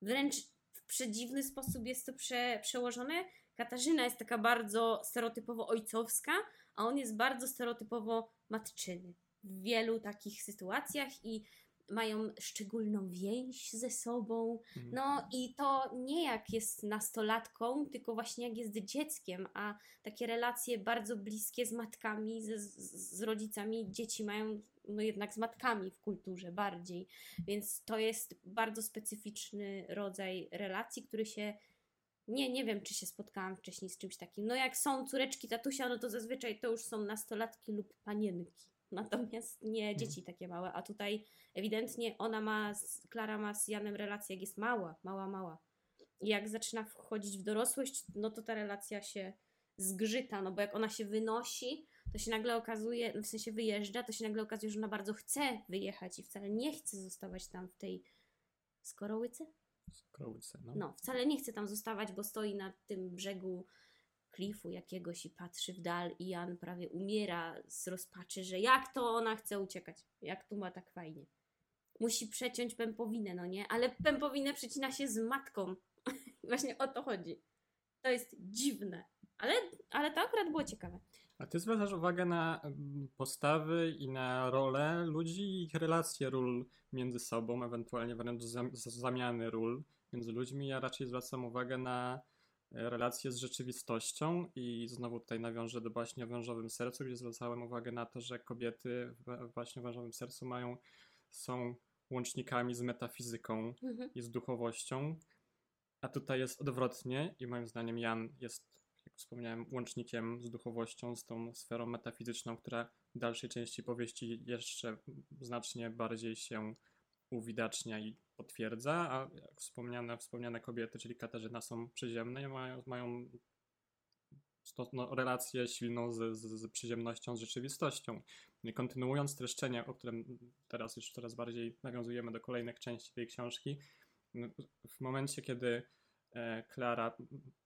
Wręcz w przedziwny sposób jest to prze, przełożone. Katarzyna jest taka bardzo stereotypowo ojcowska, a on jest bardzo stereotypowo matczyny w wielu takich sytuacjach i mają szczególną więź ze sobą. Mhm. No i to nie jak jest nastolatką, tylko właśnie jak jest dzieckiem, a takie relacje bardzo bliskie z matkami, z, z, z rodzicami dzieci mają no jednak z matkami w kulturze bardziej. Więc to jest bardzo specyficzny rodzaj relacji, który się nie, nie wiem, czy się spotkałam wcześniej z czymś takim. No jak są córeczki tatusia, no to zazwyczaj to już są nastolatki lub panienki. Natomiast nie dzieci takie małe, a tutaj ewidentnie ona ma, z, Klara ma z Janem relację, jak jest mała, mała, mała. I jak zaczyna wchodzić w dorosłość, no to ta relacja się zgrzyta, no bo jak ona się wynosi, to się nagle okazuje, w sensie wyjeżdża, to się nagle okazuje, że ona bardzo chce wyjechać i wcale nie chce zostawać tam w tej Skorołyce? Skrołyce, no. No, wcale nie chce tam zostawać, bo stoi na tym brzegu klifu jakiegoś i patrzy w dal i Jan prawie umiera z rozpaczy, że jak to ona chce uciekać, jak tu ma tak fajnie. Musi przeciąć pępowinę, no nie? Ale pępowinę przecina się z matką. Właśnie o to chodzi. To jest dziwne. Ale, ale to akurat było ciekawe. A ty zwracasz uwagę na postawy i na rolę ludzi i ich relacje ról między sobą, ewentualnie wręcz zamiany ról między ludźmi. Ja raczej zwracam uwagę na e, relacje z rzeczywistością i znowu tutaj nawiążę do właśnie o wężowym sercu, gdzie zwracałem uwagę na to, że kobiety właśnie w wężowym sercu mają, są łącznikami z metafizyką Mhm. i z duchowością, a tutaj jest odwrotnie i moim zdaniem Jan jest, jak wspomniałem, łącznikiem z duchowością, z tą sferą metafizyczną, która w dalszej części powieści jeszcze znacznie bardziej się uwidacznia i potwierdza, a jak wspomniane, wspomniane kobiety, czyli Katarzyna są przyziemne mają, mają no, relację silną z, z, z przyziemnością, z rzeczywistością. I kontynuując streszczenie, o którym teraz już coraz bardziej nawiązujemy do kolejnych części tej książki, no, w momencie, kiedy Klara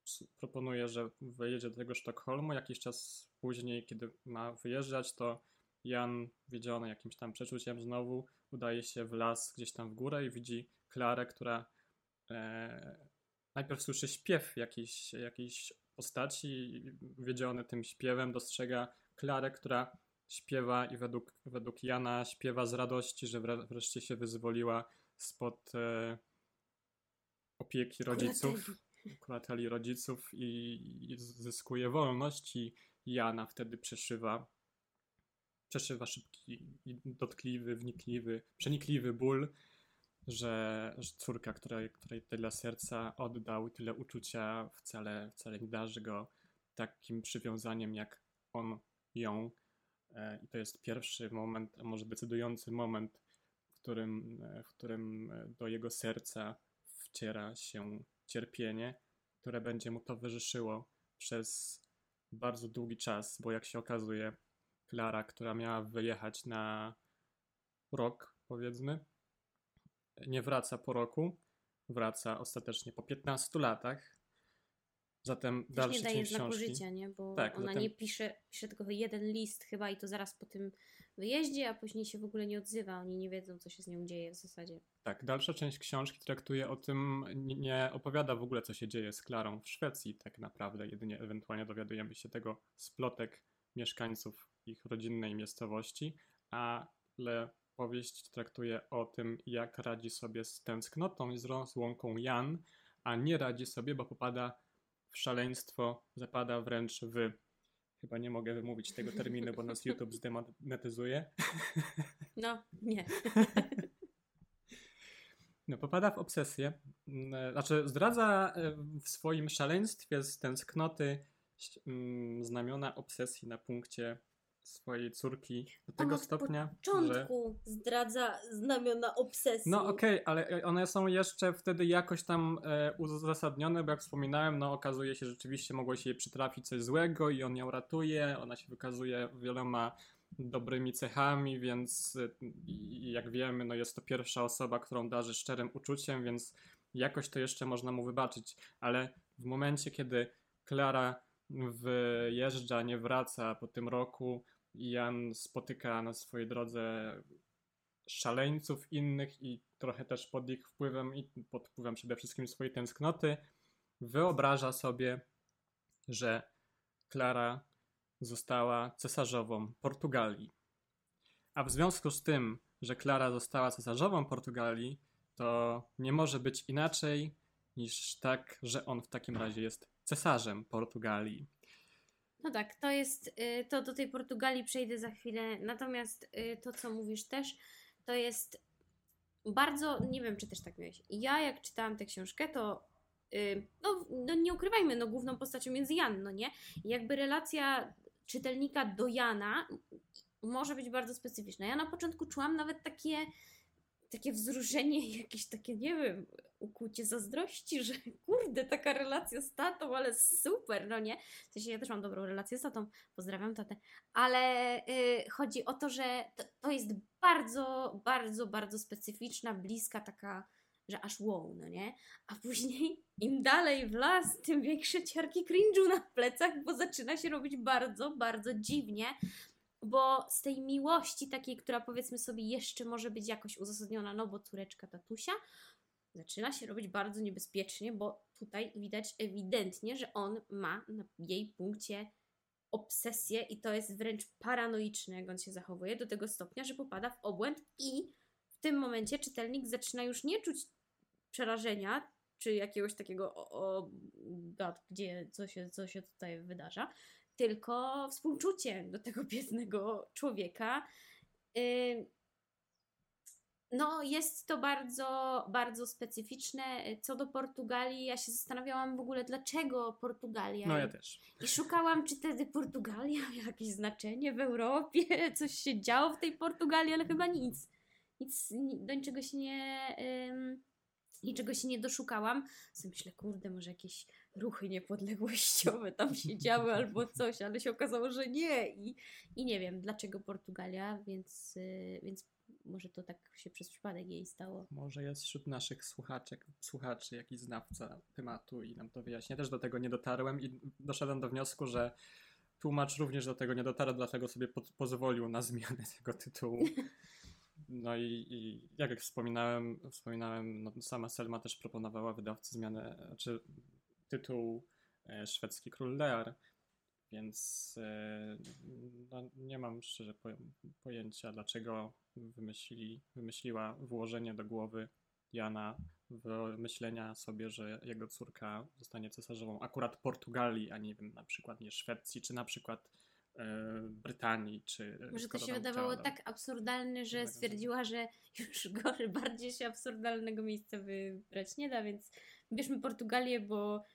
s- proponuje, że wyjedzie do tego Sztokholmu, jakiś czas później, kiedy ma wyjeżdżać, to Jan, wiedziony jakimś tam przeczuciem znowu, udaje się w las gdzieś tam w górę i widzi Klarę, która e, najpierw słyszy śpiew jakiejś, jakiejś postaci wiedziony tym śpiewem dostrzega Klarę, która śpiewa i według, według Jana śpiewa z radości, że wre, wreszcie się wyzwoliła spod e, opieki rodziców, Kurateli. rodziców i, i zyskuje wolność i Jana wtedy przeszywa przeszywa szybki dotkliwy, wnikliwy, przenikliwy ból, że, że córka, której, której tyle serca oddał, tyle uczucia, wcale, wcale nie darzy go takim przywiązaniem, jak on ją. E, I to jest pierwszy moment, a może decydujący moment, w którym, w którym e, do jego serca wciera się cierpienie, które będzie mu towarzyszyło przez bardzo długi czas, bo jak się okazuje, Klara, która miała wyjechać na rok, powiedzmy, nie wraca po roku, wraca ostatecznie po 15 latach. Zatem Też dalszy nie daje część znaku książki. życia, nie? Bo Tak, ona zatem- nie pisze, pisze tylko jeden list chyba i to zaraz po tym wyjeździe, a później się w ogóle nie odzywa. Oni nie wiedzą, co się z nią dzieje w zasadzie. Tak, dalsza część książki traktuje o tym, nie- opowiada w ogóle, co się dzieje z Klarą w Szwecji, tak naprawdę. Jedynie ewentualnie dowiadujemy się tego z plotek mieszkańców ich rodzinnej miejscowości, ale powieść traktuje o tym, jak radzi sobie z tęsknotą i z rozłąką Jan, a nie radzi sobie, bo popada w szaleństwo, zapada wręcz w. Chyba nie mogę wymówić tego terminu, bo nas YouTube zdemonetyzuje. No, nie. No, popada w obsesję. Znaczy, zdradza e, w swoim szaleństwie z tęsknoty mm, znamiona obsesji na punkcie swojej córki do tego od stopnia, że. początku zdradza znamiona obsesji. No okej, ale e, one są jeszcze wtedy jakoś tam e, uzasadnione, bo jak wspominałem, no okazuje się, że rzeczywiście mogło się jej przytrafić coś złego i on ją ratuje, ona się wykazuje wieloma dobrymi cechami, więc e, jak wiemy, no jest to pierwsza osoba, którą darzy szczerym uczuciem, więc jakoś to jeszcze można mu wybaczyć, ale w momencie, kiedy Klara wyjeżdża, nie wraca po tym roku Jan spotyka na swojej drodze szaleńców innych i trochę też pod ich wpływem i pod wpływem przede wszystkim swojej tęsknoty wyobraża sobie, że Klara została cesarzową Portugalii. A w związku z tym, że Klara została cesarzową Portugalii, to nie może być inaczej niż tak, że on w takim razie jest cesarzem Portugalii. No tak, to jest, y, to do tej Portugalii przejdę za chwilę. Natomiast y, to, co mówisz też, to jest bardzo, nie wiem, czy też tak miałeś. Ja, jak czytałam tę książkę, to y, no, no nie ukrywajmy, no główną postacią jest Jan, no nie? Jakby relacja czytelnika do Jana może być bardzo specyficzna. Ja na początku czułam nawet takie takie wzruszenie, jakieś takie, nie wiem, ukucie zazdrości, że kurde, taka relacja z tatą, ale super, no nie? W sensie ja też mam dobrą relację z tatą, pozdrawiam tatę, ale y, chodzi o to, że to, to, jest bardzo, bardzo, bardzo specyficzna, bliska taka, że aż wow, no nie? A później im dalej w las, tym większe ciarki cringe'u na plecach, bo zaczyna się robić bardzo, bardzo dziwnie, bo z tej miłości takiej, która powiedzmy sobie jeszcze może być jakoś uzasadniona, no bo córeczka tatusia, zaczyna się robić bardzo niebezpiecznie, bo tutaj widać ewidentnie, że on ma na jej punkcie obsesję i to jest wręcz paranoiczne, jak on się zachowuje, do tego stopnia, że popada w obłęd i w tym momencie czytelnik zaczyna już nie czuć przerażenia, czy jakiegoś takiego o, o gdzie, co się, co się tutaj wydarza, tylko współczucie do tego biednego człowieka. No, jest to bardzo, bardzo specyficzne. Co do Portugalii, ja się zastanawiałam w ogóle, dlaczego Portugalia. No, ja też. I szukałam, czy wtedy Portugalia miała jakieś znaczenie w Europie, coś się działo w tej Portugalii, ale chyba nic. Nic, do niczego się nie. Niczego się nie doszukałam. Sobie myślę, kurde, może jakieś ruchy niepodległościowe tam się działy albo coś, ale się okazało, że nie. I, i nie wiem, dlaczego Portugalia, więc, yy, więc może to tak się przez przypadek jej stało. Może jest wśród naszych słuchaczek, słuchaczy jakiś znawca tematu i nam to wyjaśnia. Też do tego nie dotarłem i doszedłem do wniosku, że tłumacz również do tego nie dotarł, dlatego sobie po pozwolił na zmianę tego tytułu. No i, i jak wspominałem, wspominałem no sama Selma też proponowała wydawcy zmianę, czy tytuł e, szwedzki król Lear, więc e, no, nie mam szczerze pojęcia, dlaczego wymyślili, wymyśliła włożenie do głowy Jana w myślenia sobie, że jego córka zostanie cesarzową akurat Portugalii, a nie wiem, na przykład nie Szwecji, czy na przykład e, Brytanii, czy Może to się wydawało tak absurdalne, że stwierdziła, że już gorzej, bardziej się absurdalnego miejsca wybrać nie da, więc bierzmy Portugalię, bo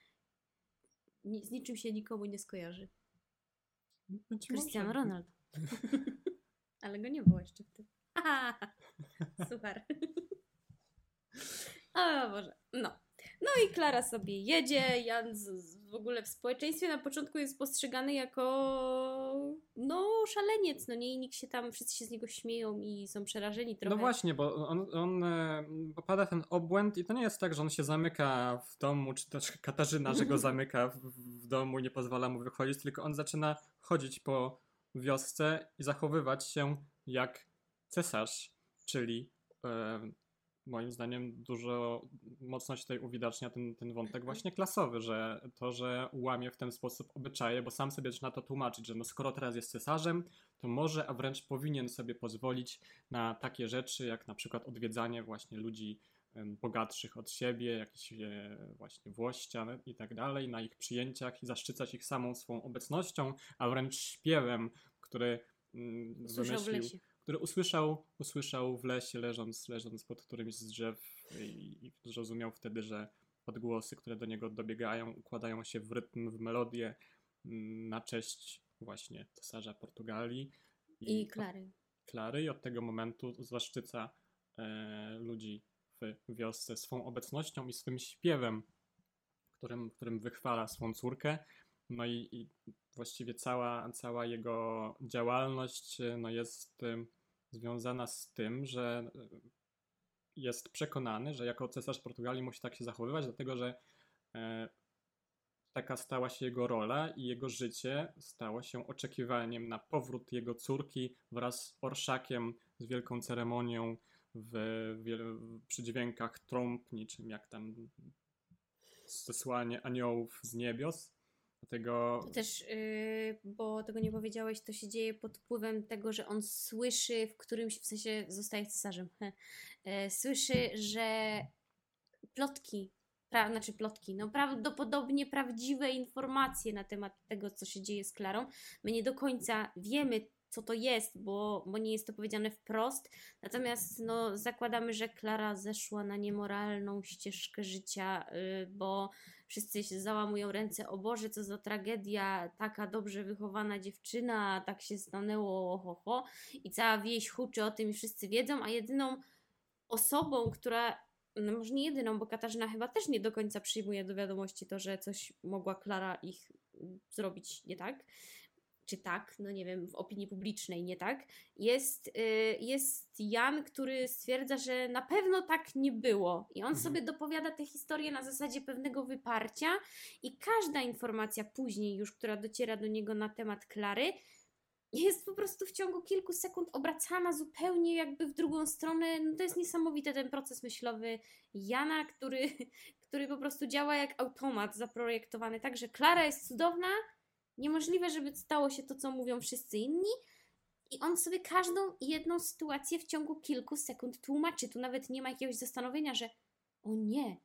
z niczym się nikomu nie skojarzy. Cristiano Ronaldo. Ale go nie było jeszcze wtedy. Super. o Boże. No. No i Klara sobie jedzie. Jan z, w ogóle w społeczeństwie na początku jest postrzegany jako no szaleniec, no nie? I nikt się tam, wszyscy się z niego śmieją i są przerażeni trochę. No właśnie, bo on, on e, popada ten obłęd i to nie jest tak, że on się zamyka w domu, czy też Katarzyna, że go zamyka w, w domu i nie pozwala mu wychodzić, tylko on zaczyna chodzić po wiosce i zachowywać się jak cesarz, czyli e, moim zdaniem dużo mocno się tutaj uwidacznia ten, ten wątek właśnie klasowy, że to, że łamie w ten sposób obyczaje, bo sam sobie zaczyna to tłumaczyć, że no skoro teraz jest cesarzem, to może, a wręcz powinien sobie pozwolić na takie rzeczy, jak na przykład odwiedzanie właśnie ludzi bogatszych od siebie, jakichś e, właśnie włościan i tak dalej, na ich przyjęciach i zaszczycać ich samą swą obecnością, a wręcz śpiewem, który mm, wymyślił który usłyszał, usłyszał w lesie, leżąc, leżąc pod którymś z drzew i, i zrozumiał wtedy, że odgłosy, które do niego dobiegają, układają się w rytm, w melodię mm, na cześć właśnie cesarza Portugalii. I, I Klary. Klary i od tego momentu zaszczyca e, ludzi w wiosce swą obecnością i swym śpiewem, którym, którym wychwala swą córkę. No i, i właściwie cała, cała jego działalność no jest związana z tym, że e, jest przekonany, że jako cesarz Portugalii musi tak się zachowywać, dlatego że e, taka stała się jego rola i jego życie stało się oczekiwaniem na powrót jego córki wraz z orszakiem, z wielką ceremonią w, w, przy dźwiękach trąb, niczym jak tam zesłanie aniołów z niebios Dlatego... To też, yy, bo tego nie powiedziałeś, to się dzieje pod wpływem tego, że on słyszy w którymś, w sensie zostaje cesarzem, yy, słyszy, że plotki, pra, znaczy plotki, no prawdopodobnie prawdziwe informacje na temat tego, co się dzieje z Klarą. My nie do końca wiemy, co to jest, bo, bo nie jest to powiedziane wprost. Natomiast no, zakładamy, że Klara zeszła na niemoralną ścieżkę życia, yy, bo wszyscy się załamują ręce, o Boże, co za tragedia, taka dobrze wychowana dziewczyna, tak się stanęło, ho, ho. I cała wieś huczy o tym i wszyscy wiedzą, a jedyną osobą, która, no może nie jedyną, bo Katarzyna chyba też nie do końca przyjmuje do wiadomości to, że coś mogła Klara ich zrobić nie tak, czy tak, no nie wiem, w opinii publicznej nie tak, jest, y, jest Jan, który stwierdza, że na pewno tak nie było. I on mhm. sobie dopowiada tę historię na zasadzie pewnego wyparcia, i każda informacja później, już która dociera do niego na temat Klary, jest po prostu w ciągu kilku sekund obracana zupełnie jakby w drugą stronę. No to jest niesamowite ten proces myślowy Jana, który, który po prostu działa jak automat zaprojektowany. Także Klara jest cudowna, Niemożliwe, żeby stało się to, co mówią wszyscy inni. I on sobie każdą jedną sytuację w ciągu kilku sekund tłumaczy. Tu nawet nie ma jakiegoś zastanowienia, że o nie,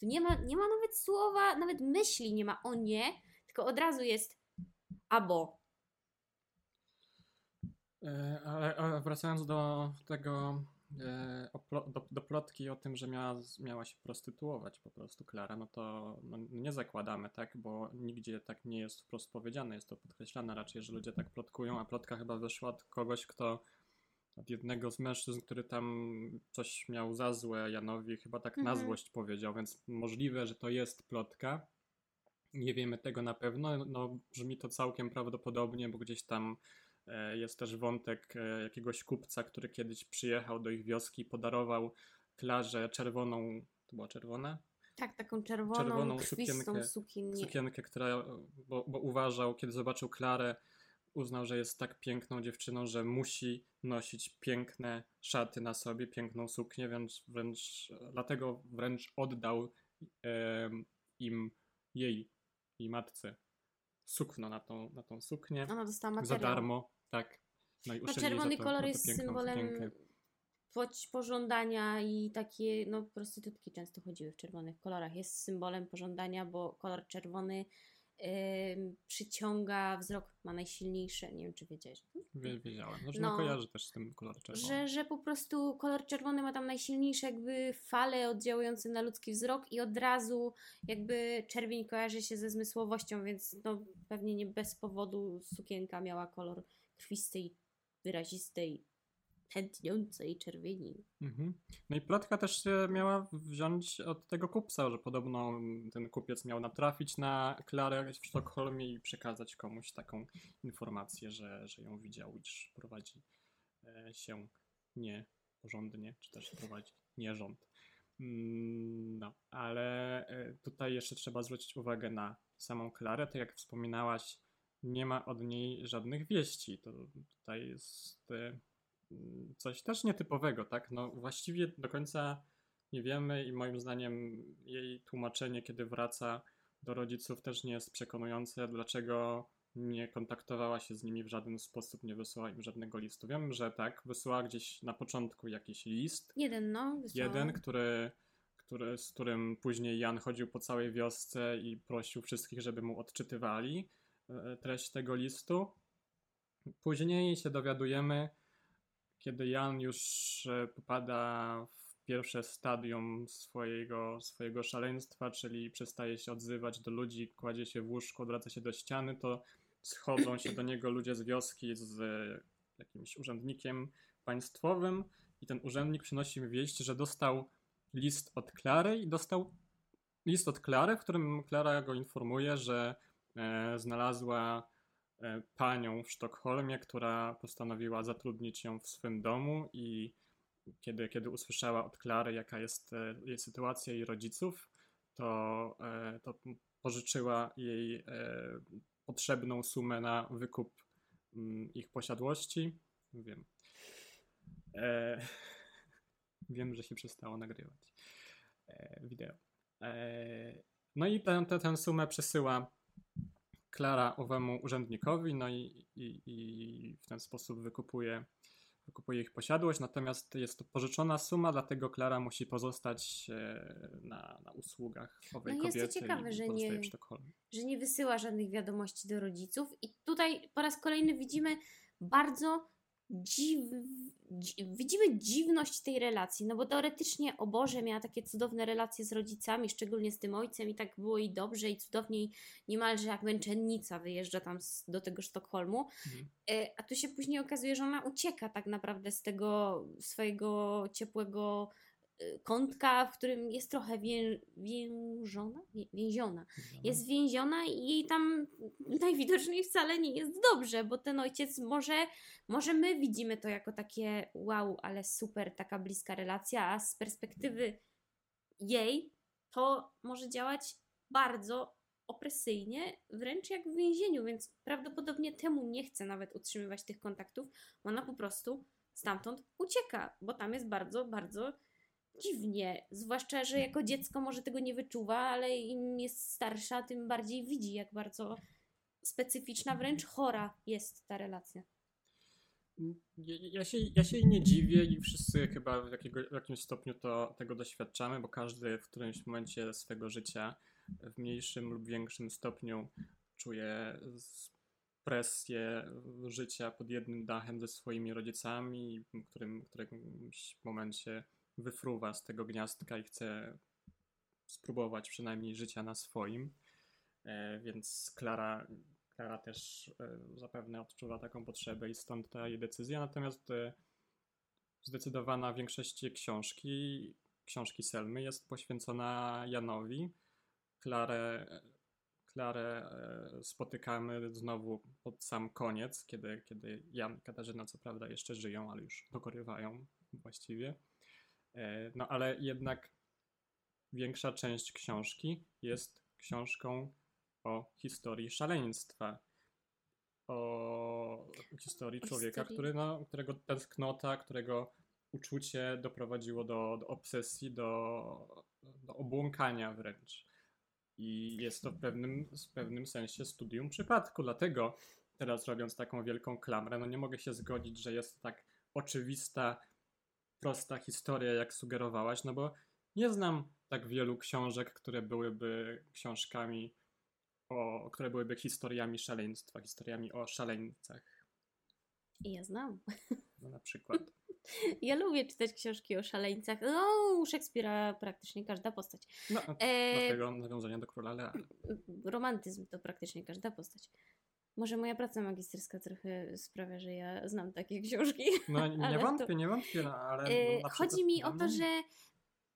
tu nie ma, nie ma nawet słowa, nawet myśli nie ma o nie, tylko od razu jest abo. E, ale wracając do tego E, do, do, plotki o tym, że miała, miała się prostytuować po prostu Klara, no to no nie zakładamy, tak, bo nigdzie tak nie jest wprost powiedziane, jest to podkreślane raczej, że ludzie tak plotkują, a plotka chyba wyszła od kogoś, kto od jednego z mężczyzn, który tam coś miał za złe Janowi, chyba tak mhm. na złość powiedział, więc możliwe, że to jest plotka. Nie wiemy tego na pewno, no brzmi to całkiem prawdopodobnie, bo gdzieś tam jest też wątek e, jakiegoś kupca, który kiedyś przyjechał do ich wioski i podarował Klarze czerwoną, to była czerwona? Tak, taką czerwoną, czerwoną sukienkę, sukienkę, która, bo, bo uważał, kiedy zobaczył Klarę, uznał, że jest tak piękną dziewczyną, że musi nosić piękne szaty na sobie, piękną suknię, więc wręcz dlatego wręcz oddał e, im jej i matce sukno na tą, na tą suknię. Ona dostała materiał. Za darmo, tak. No, no czerwony to, kolor jest symbolem pożądania i takie, no prostytutki często chodziły w czerwonych kolorach. Jest symbolem pożądania, bo kolor czerwony przyciąga wzrok, ma najsilniejsze, nie wiem czy wiedziałeś. wiedziałem, no, że no, kojarzy też z tym kolor czerwony. Że, że po prostu kolor czerwony ma tam najsilniejsze jakby fale oddziałujące na ludzki wzrok i od razu jakby czerwień kojarzy się ze zmysłowością, więc no pewnie nie bez powodu sukienka miała kolor krwistej, wyrazistej tętniącej czerwieni. Mhm. No i plotka też się miała wziąć od tego kupca, że podobno ten kupiec miał natrafić na Klarę w Sztokholmie i przekazać komuś taką informację, że, że ją widział, iż prowadzi e, się nieporządnie, czy też prowadzi nierząd. Mm, no, ale e, tutaj jeszcze trzeba zwrócić uwagę na samą Klarę. Tak jak wspominałaś, nie ma od niej żadnych wieści. To tutaj jest e, coś też nietypowego, tak? No właściwie do końca nie wiemy i moim zdaniem jej tłumaczenie, kiedy wraca do rodziców też nie jest przekonujące, dlaczego nie kontaktowała się z nimi w żaden sposób, nie wysłała im żadnego listu. Wiem, że tak, wysłała gdzieś na początku jakiś list. Jeden, no. Jeden, który, który, z którym później Jan chodził po całej wiosce i prosił wszystkich, żeby mu odczytywali treść tego listu. Później się dowiadujemy, kiedy Jan już e, popada w pierwsze stadium swojego, swojego szaleństwa, czyli przestaje się odzywać do ludzi, kładzie się w łóżku, odwraca się do ściany, to schodzą się do niego ludzie z wioski z e, jakimś urzędnikiem państwowym i ten urzędnik przynosi mi wieść, że dostał list od Klary i dostał list od Klary, w którym Klara go informuje, że e, znalazła E, panią w Sztokholmie, która postanowiła zatrudnić ją w swym domu i kiedy, kiedy usłyszała od Klary, jaka jest e, jej sytuacja jej rodziców, to, e, to pożyczyła jej potrzebną sumę na wykup mm, ich posiadłości. Wiem. E, wiem, że się przestało nagrywać e, wideo. E, no i tę, tę, tę sumę przesyła Klara owemu urzędnikowi, no i, i, i w ten sposób wykupuje, wykupuje ich posiadłość, natomiast jest to pożyczona suma, dlatego Klara musi pozostać e, na, na usługach owej No jest to kobiety ciekawe, i że pozostaje nie- że nie wysyła żadnych wiadomości do rodziców. I tutaj po raz kolejny widzimy bardzo dziw... dzi... widzimy dziwność tej relacji, no bo teoretycznie o Boże miała takie cudowne relacje z rodzicami, szczególnie z tym ojcem i tak było jej dobrze i cudownie i niemalże jak męczennica wyjeżdża tam z, do tego Sztokholmu. Mhm. E, A tu się później okazuje, że ona ucieka tak naprawdę z tego swojego ciepłego kątka, w którym jest trochę wię... więziona? Wię... Więziona. Jest więziona i jej tam najwidoczniej wcale nie jest dobrze, bo ten ojciec może, może my widzimy to jako takie wow, ale super, taka bliska relacja, a z perspektywy jej to może działać bardzo opresyjnie, wręcz jak w więzieniu, więc prawdopodobnie temu nie chce nawet utrzymywać tych kontaktów, bo ona po prostu stamtąd ucieka, bo tam jest bardzo, bardzo dziwnie. Zwłaszcza, że jako dziecko może tego nie wyczuwa, ale im jest starsza, tym bardziej widzi, jak bardzo specyficzna, wręcz chora jest ta relacja. Ja, ja, się, ja się nie dziwię i wszyscy chyba w, jakiego, w jakimś stopniu to, tego doświadczamy, bo każdy w którymś momencie swego życia w mniejszym lub większym stopniu czuje presję życia pod jednym dachem ze swoimi rodzicami, w którym w którymś momencie wyfruwa z tego gniazdka i chce spróbować przynajmniej życia na swoim. E, więc Klara, Klara też e, zapewne odczuwa taką potrzebę i stąd ta jej decyzja. Natomiast e, zdecydowana większość książki, książki Selmy jest poświęcona Janowi. Klarę, Klarę spotykamy znowu pod sam koniec, kiedy, kiedy Jan i Katarzyna co prawda jeszcze żyją, ale już dokorywają właściwie. E, No ale jednak większa część książki jest książką o historii szaleństwa. O historii O człowieka, historii- który, no, którego tęsknota, którego uczucie doprowadziło do, do obsesji, do, do obłąkania wręcz. I jest to w pewnym, w pewnym sensie studium przypadku. Dlatego teraz robiąc taką wielką klamrę, no nie mogę się zgodzić, że jest tak oczywista, prosta historia, jak sugerowałaś, no bo nie znam tak wielu książek, które byłyby książkami, o, które byłyby historiami szaleństwa, historiami o szaleńcach. Ja znam. No na przykład. Ja lubię czytać książki o szaleńcach. No, u Szekspira praktycznie każda postać. No, E, dlatego nawiązanie do króla Lear. romantyzm to praktycznie każda postać. Może moja praca magisterska trochę sprawia, że ja znam takie książki. No nie Ale to- wątpię, nie wątpię, no, ale... Na Chodzi mi o to, że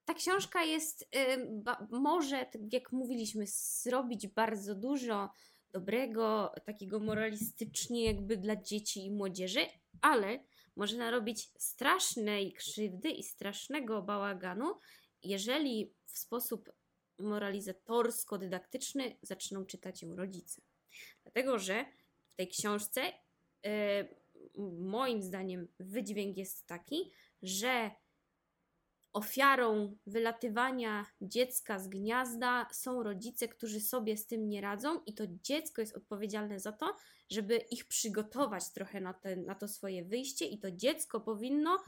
ta książka jest, ba, może, tak jak mówiliśmy, zrobić bardzo dużo dobrego, takiego moralistycznie jakby dla dzieci i młodzieży, ale może narobić strasznej krzywdy i strasznego bałaganu, jeżeli w sposób moralizatorsko-dydaktyczny zaczną czytać ją rodzice. Dlatego, że w tej książce e, moim zdaniem wydźwięk jest taki, że ofiarą wylatywania dziecka z gniazda są rodzice, którzy sobie z tym nie radzą, i to dziecko jest odpowiedzialne za to, żeby ich przygotować trochę na, te, na to swoje wyjście, i to dziecko powinno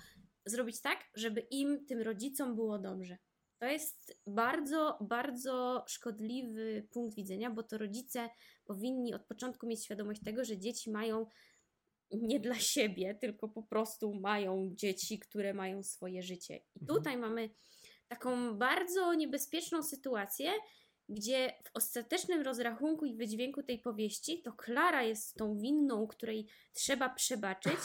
zrobić tak, żeby im, tym rodzicom było dobrze. To jest bardzo, bardzo szkodliwy punkt widzenia, bo to rodzice powinni od początku mieć świadomość tego, że dzieci mają nie dla siebie, tylko po prostu mają dzieci, które mają swoje życie. I Mhm. tutaj mamy taką bardzo niebezpieczną sytuację, gdzie w ostatecznym rozrachunku i wydźwięku tej powieści to Klara jest tą winną, której trzeba przebaczyć.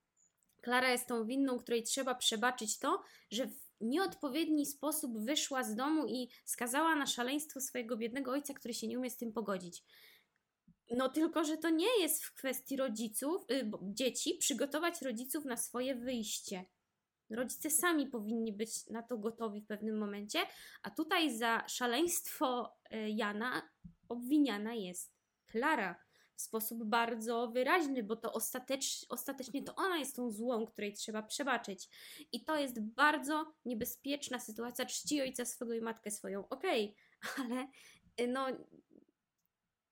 Klara jest tą winną, której trzeba przebaczyć to, że w nieodpowiedni sposób wyszła z domu i skazała na szaleństwo swojego biednego ojca, który się nie umie z tym pogodzić. No tylko, że to nie jest w kwestii rodziców, y, dzieci, przygotować rodziców na swoje wyjście. Rodzice sami powinni być na to gotowi w pewnym momencie, a tutaj za szaleństwo y, Jana obwiniana jest Klara w sposób bardzo wyraźny, bo to ostatecz, ostatecznie to ona jest tą złą, której trzeba przebaczyć. I to jest bardzo niebezpieczna sytuacja. Czci ojca swego i matkę swoją, okej, ale y, no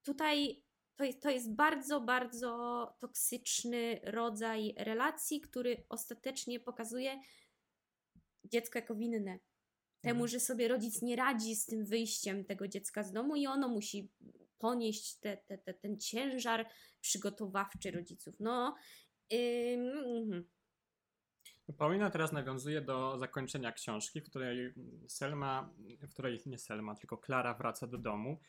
tutaj to jest, to jest bardzo, bardzo toksyczny rodzaj relacji, który ostatecznie pokazuje dziecko jako winne. Temu, Mhm. że sobie rodzic nie radzi z tym wyjściem tego dziecka z domu i ono musi ponieść te, te, te, ten ciężar przygotowawczy rodziców. No, ym, mhm. Paulina teraz nawiązuje do zakończenia książki, w której Selma, w której nie Selma, tylko Klara wraca do domu.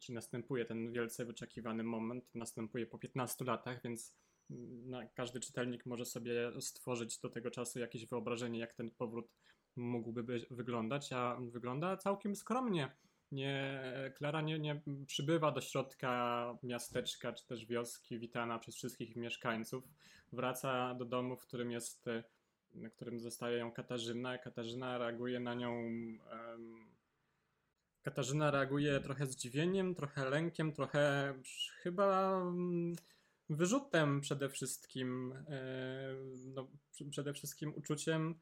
Czyli następuje ten wielce wyczekiwany moment, następuje po 15 latach, więc na, każdy czytelnik może sobie stworzyć do tego czasu jakieś wyobrażenie, jak ten powrót mógłby być, wyglądać, a wygląda całkiem skromnie. Nie, Klara nie, nie przybywa do środka miasteczka czy też wioski, witana przez wszystkich mieszkańców. Wraca do domu, w którym jest na którym zostaje ją Katarzyna. Katarzyna reaguje na nią. em, Katarzyna reaguje trochę zdziwieniem, trochę lękiem, trochę chyba mm, wyrzutem przede wszystkim. e, No, pr- przede wszystkim uczuciem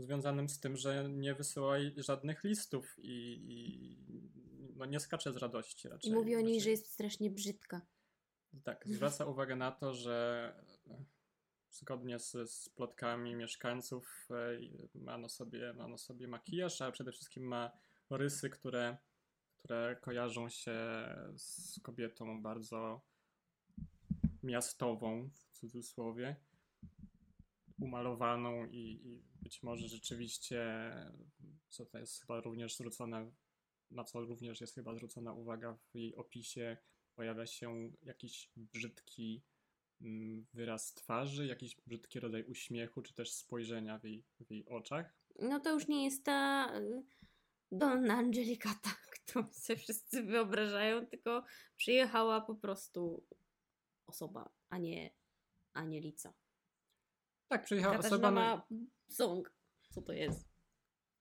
związanym z tym, że nie wysyła jej żadnych listów i, i no, nie skacze z radości raczej. I mówi o niej, Raczej- że jest strasznie brzydka. tak, zwraca uwagę na to, że e, zgodnie z, z plotkami mieszkańców e, ma na, sobie, ma na sobie makijaż, ale przede wszystkim ma rysy, które, które kojarzą się z kobietą bardzo miastową, w cudzysłowie, umalowaną i, i być może rzeczywiście, co to jest chyba również zwrócone, na co również jest chyba zwrócona uwaga w jej opisie, pojawia się jakiś brzydki mm, wyraz twarzy, jakiś brzydki rodzaj uśmiechu, czy też spojrzenia w jej, w jej oczach. No to już nie jest ta y, Donna Angelicata, którą sobie wszyscy wyobrażają, tylko przyjechała po prostu osoba, a nie anielica. Tak, przyjechała Katarzyna osoba. ma song. Co to jest?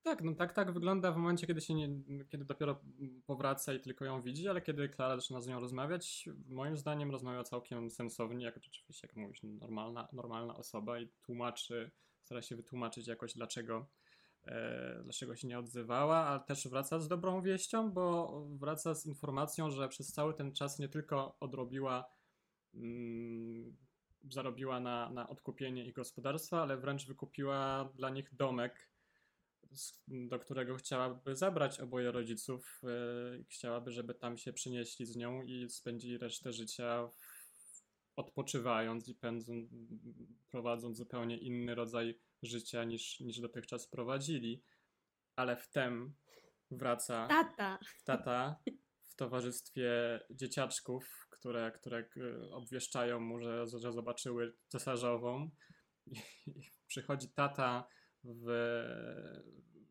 Tak, no tak, tak wygląda w momencie, kiedy się nie, kiedy dopiero powraca i tylko ją widzi, ale kiedy Klara zaczyna z nią rozmawiać, moim zdaniem rozmawia całkiem sensownie, jak oczywiście, jak mówisz, normalna, normalna osoba i tłumaczy, stara się wytłumaczyć jakoś dlaczego, e, dlaczego się nie odzywała, a też wraca z dobrą wieścią, bo wraca z informacją, że przez cały ten czas nie tylko odrobiła mm, zarobiła na, na odkupienie ich gospodarstwa, ale wręcz wykupiła dla nich domek, do którego chciałaby zabrać oboje rodziców. yy, Chciałaby, żeby tam się przynieśli z nią i spędzili resztę życia odpoczywając i pędzą, prowadząc zupełnie inny rodzaj życia niż, niż dotychczas prowadzili. Ale wtem wraca Tata! tata w towarzystwie dzieciaczków, które, które e, obwieszczają mu, że, że zobaczyły cesarzową. I przychodzi tata w,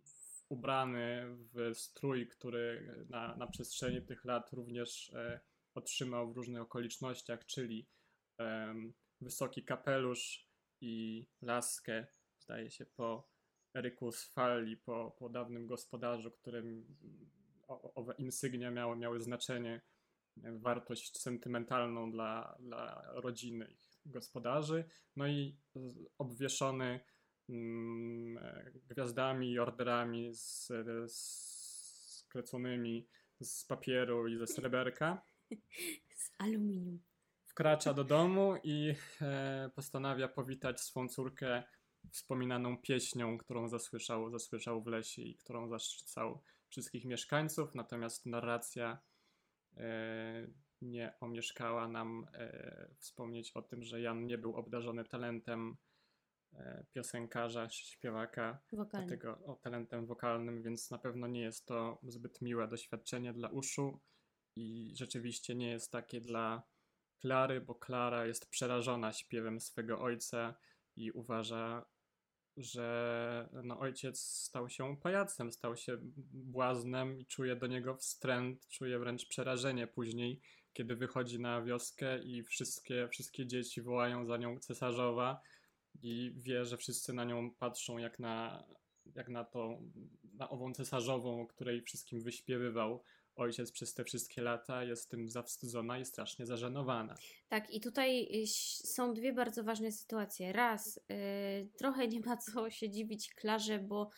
w ubrany w strój, który na, na przestrzeni tych lat również e, otrzymał w różnych okolicznościach, czyli wysoki kapelusz i laskę, zdaje się, po Eryku Sfalli, po, po dawnym gospodarzu, którym owe insygnia miały, miały znaczenie, wartość sentymentalną dla, dla rodziny ich gospodarzy. No i obwieszony mm, gwiazdami i orderami z, z skleconymi z papieru i ze sreberka Z aluminium. wkracza do domu i e, postanawia powitać swą córkę wspominaną pieśnią, którą zasłyszał, zasłyszał w lesie i którą zaszczycał wszystkich mieszkańców. Natomiast narracja nie omieszkała nam e, wspomnieć o tym, że Jan nie był obdarzony talentem e, piosenkarza, śpiewaka, Wokalny. dlatego o talentem wokalnym, więc na pewno nie jest to zbyt miłe doświadczenie dla uszu i rzeczywiście nie jest takie dla Klary, bo Klara jest przerażona śpiewem swego ojca i uważa, że no, ojciec stał się pajacem, stał się błaznem i czuje do niego wstręt, czuje wręcz przerażenie później, kiedy wychodzi na wioskę i wszystkie, wszystkie dzieci wołają za nią cesarzowa i wie, że wszyscy na nią patrzą jak na, jak na to, na ową cesarzową, o której wszystkim wyśpiewywał ojciec przez te wszystkie lata, jest tym zawstydzona i strasznie zażenowana. Tak, i tutaj y, są dwie bardzo ważne sytuacje. Raz, y, trochę nie ma co się dziwić Klarze, bo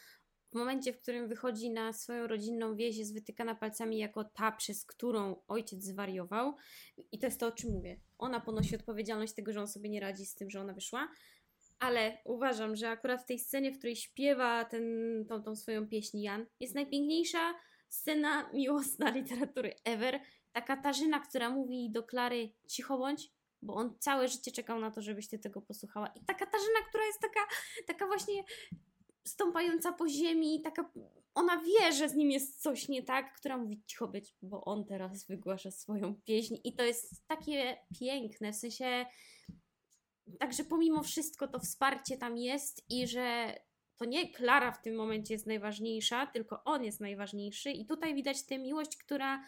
w momencie, w którym wychodzi na swoją rodzinną wieś, jest wytykana palcami jako ta, przez którą ojciec zwariował. I to jest to, o czym mówię. Ona ponosi odpowiedzialność tego, że on sobie nie radzi z tym, że ona wyszła. Ale uważam, że akurat w tej scenie, w której śpiewa ten, tą, tą swoją pieśń Jan, jest najpiękniejsza scena miłosna literatury ever. Ta Katarzyna, która mówi do Klary cicho bądź, bo on całe życie czekał na to, żebyś ty tego posłuchała. I ta Katarzyna, która jest taka, taka właśnie stąpająca po ziemi, taka, ona wie, że z nim jest coś nie tak, która mówi cicho być, bo on teraz wygłasza swoją pieśń i to jest takie piękne, w sensie także pomimo wszystko to wsparcie tam jest i że to nie Klara w tym momencie jest najważniejsza, tylko on jest najważniejszy i tutaj widać tę miłość, która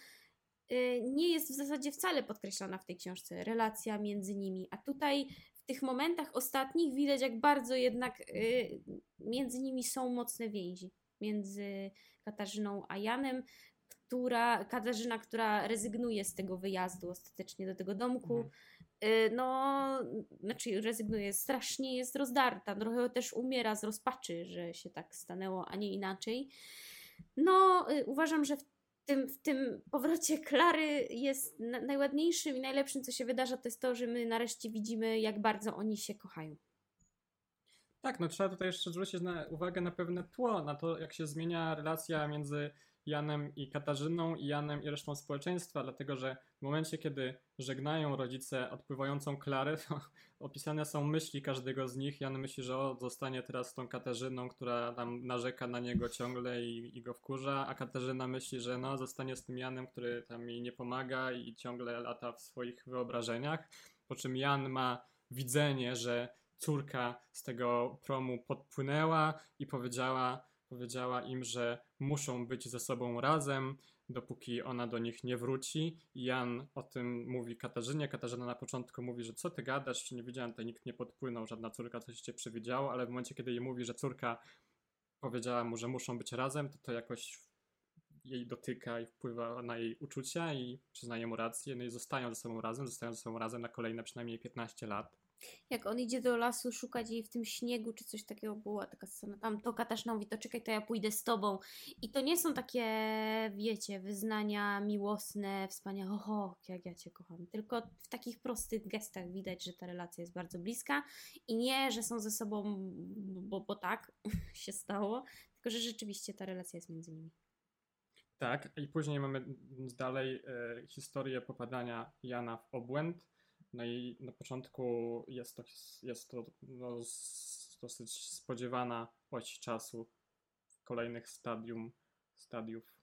y, nie jest w zasadzie wcale podkreślana w tej książce, relacja między nimi, a tutaj w tych momentach ostatnich widać, jak bardzo jednak y, między nimi są mocne więzi. Między Katarzyną a Janem, która, Katarzyna, która rezygnuje z tego wyjazdu ostatecznie do tego domku. Y, no, znaczy rezygnuje, strasznie jest rozdarta, trochę też umiera z rozpaczy, że się tak stanęło, a nie inaczej. No, y, uważam, że w tym, w tym powrocie Klary jest najładniejszym i najlepszym, co się wydarza, to jest to, że my nareszcie widzimy, jak bardzo oni się kochają. Tak, no trzeba tutaj jeszcze zwrócić na uwagę na pewne tło, na to, jak się zmienia relacja między Janem i Katarzyną i Janem i resztą społeczeństwa, dlatego że w momencie, kiedy żegnają rodzice odpływającą Klarę, to opisane są myśli każdego z nich. Jan myśli, że o, zostanie teraz tą Katarzyną, która tam narzeka na niego ciągle i, i go wkurza, a Katarzyna myśli, że no, zostanie z tym Janem, który tam jej nie pomaga i ciągle lata w swoich wyobrażeniach. Po czym Jan ma widzenie, że córka z tego promu podpłynęła i powiedziała, powiedziała im, że muszą być ze sobą razem, dopóki ona do nich nie wróci. Jan o tym mówi Katarzynie. Katarzyna na początku mówi, że co ty gadasz, czy nie widziałem, tutaj nikt nie podpłynął, żadna córka coś cię przewidziało, ale w momencie, kiedy jej mówi, że córka powiedziała mu, że muszą być razem, to to jakoś jej dotyka i wpływa na jej uczucia i przyznaje mu rację. No i zostają ze sobą razem, zostają ze sobą razem na kolejne przynajmniej 15 lat jak on idzie do lasu szukać jej w tym śniegu, czy coś takiego była taka scena, tam to Katarzyna mówi, to czekaj, to ja pójdę z tobą. I to nie są takie, wiecie, wyznania miłosne, wspaniałe, oho, jak ja cię kocham, tylko w takich prostych gestach widać, że ta relacja jest bardzo bliska i nie, że są ze sobą, bo, bo tak się stało, tylko że rzeczywiście ta relacja jest między nimi. Tak, i później mamy dalej e, historię popadania Jana w obłęd, no i na początku jest to, jest to no, dosyć spodziewana oś czasu kolejnych stadium, stadiów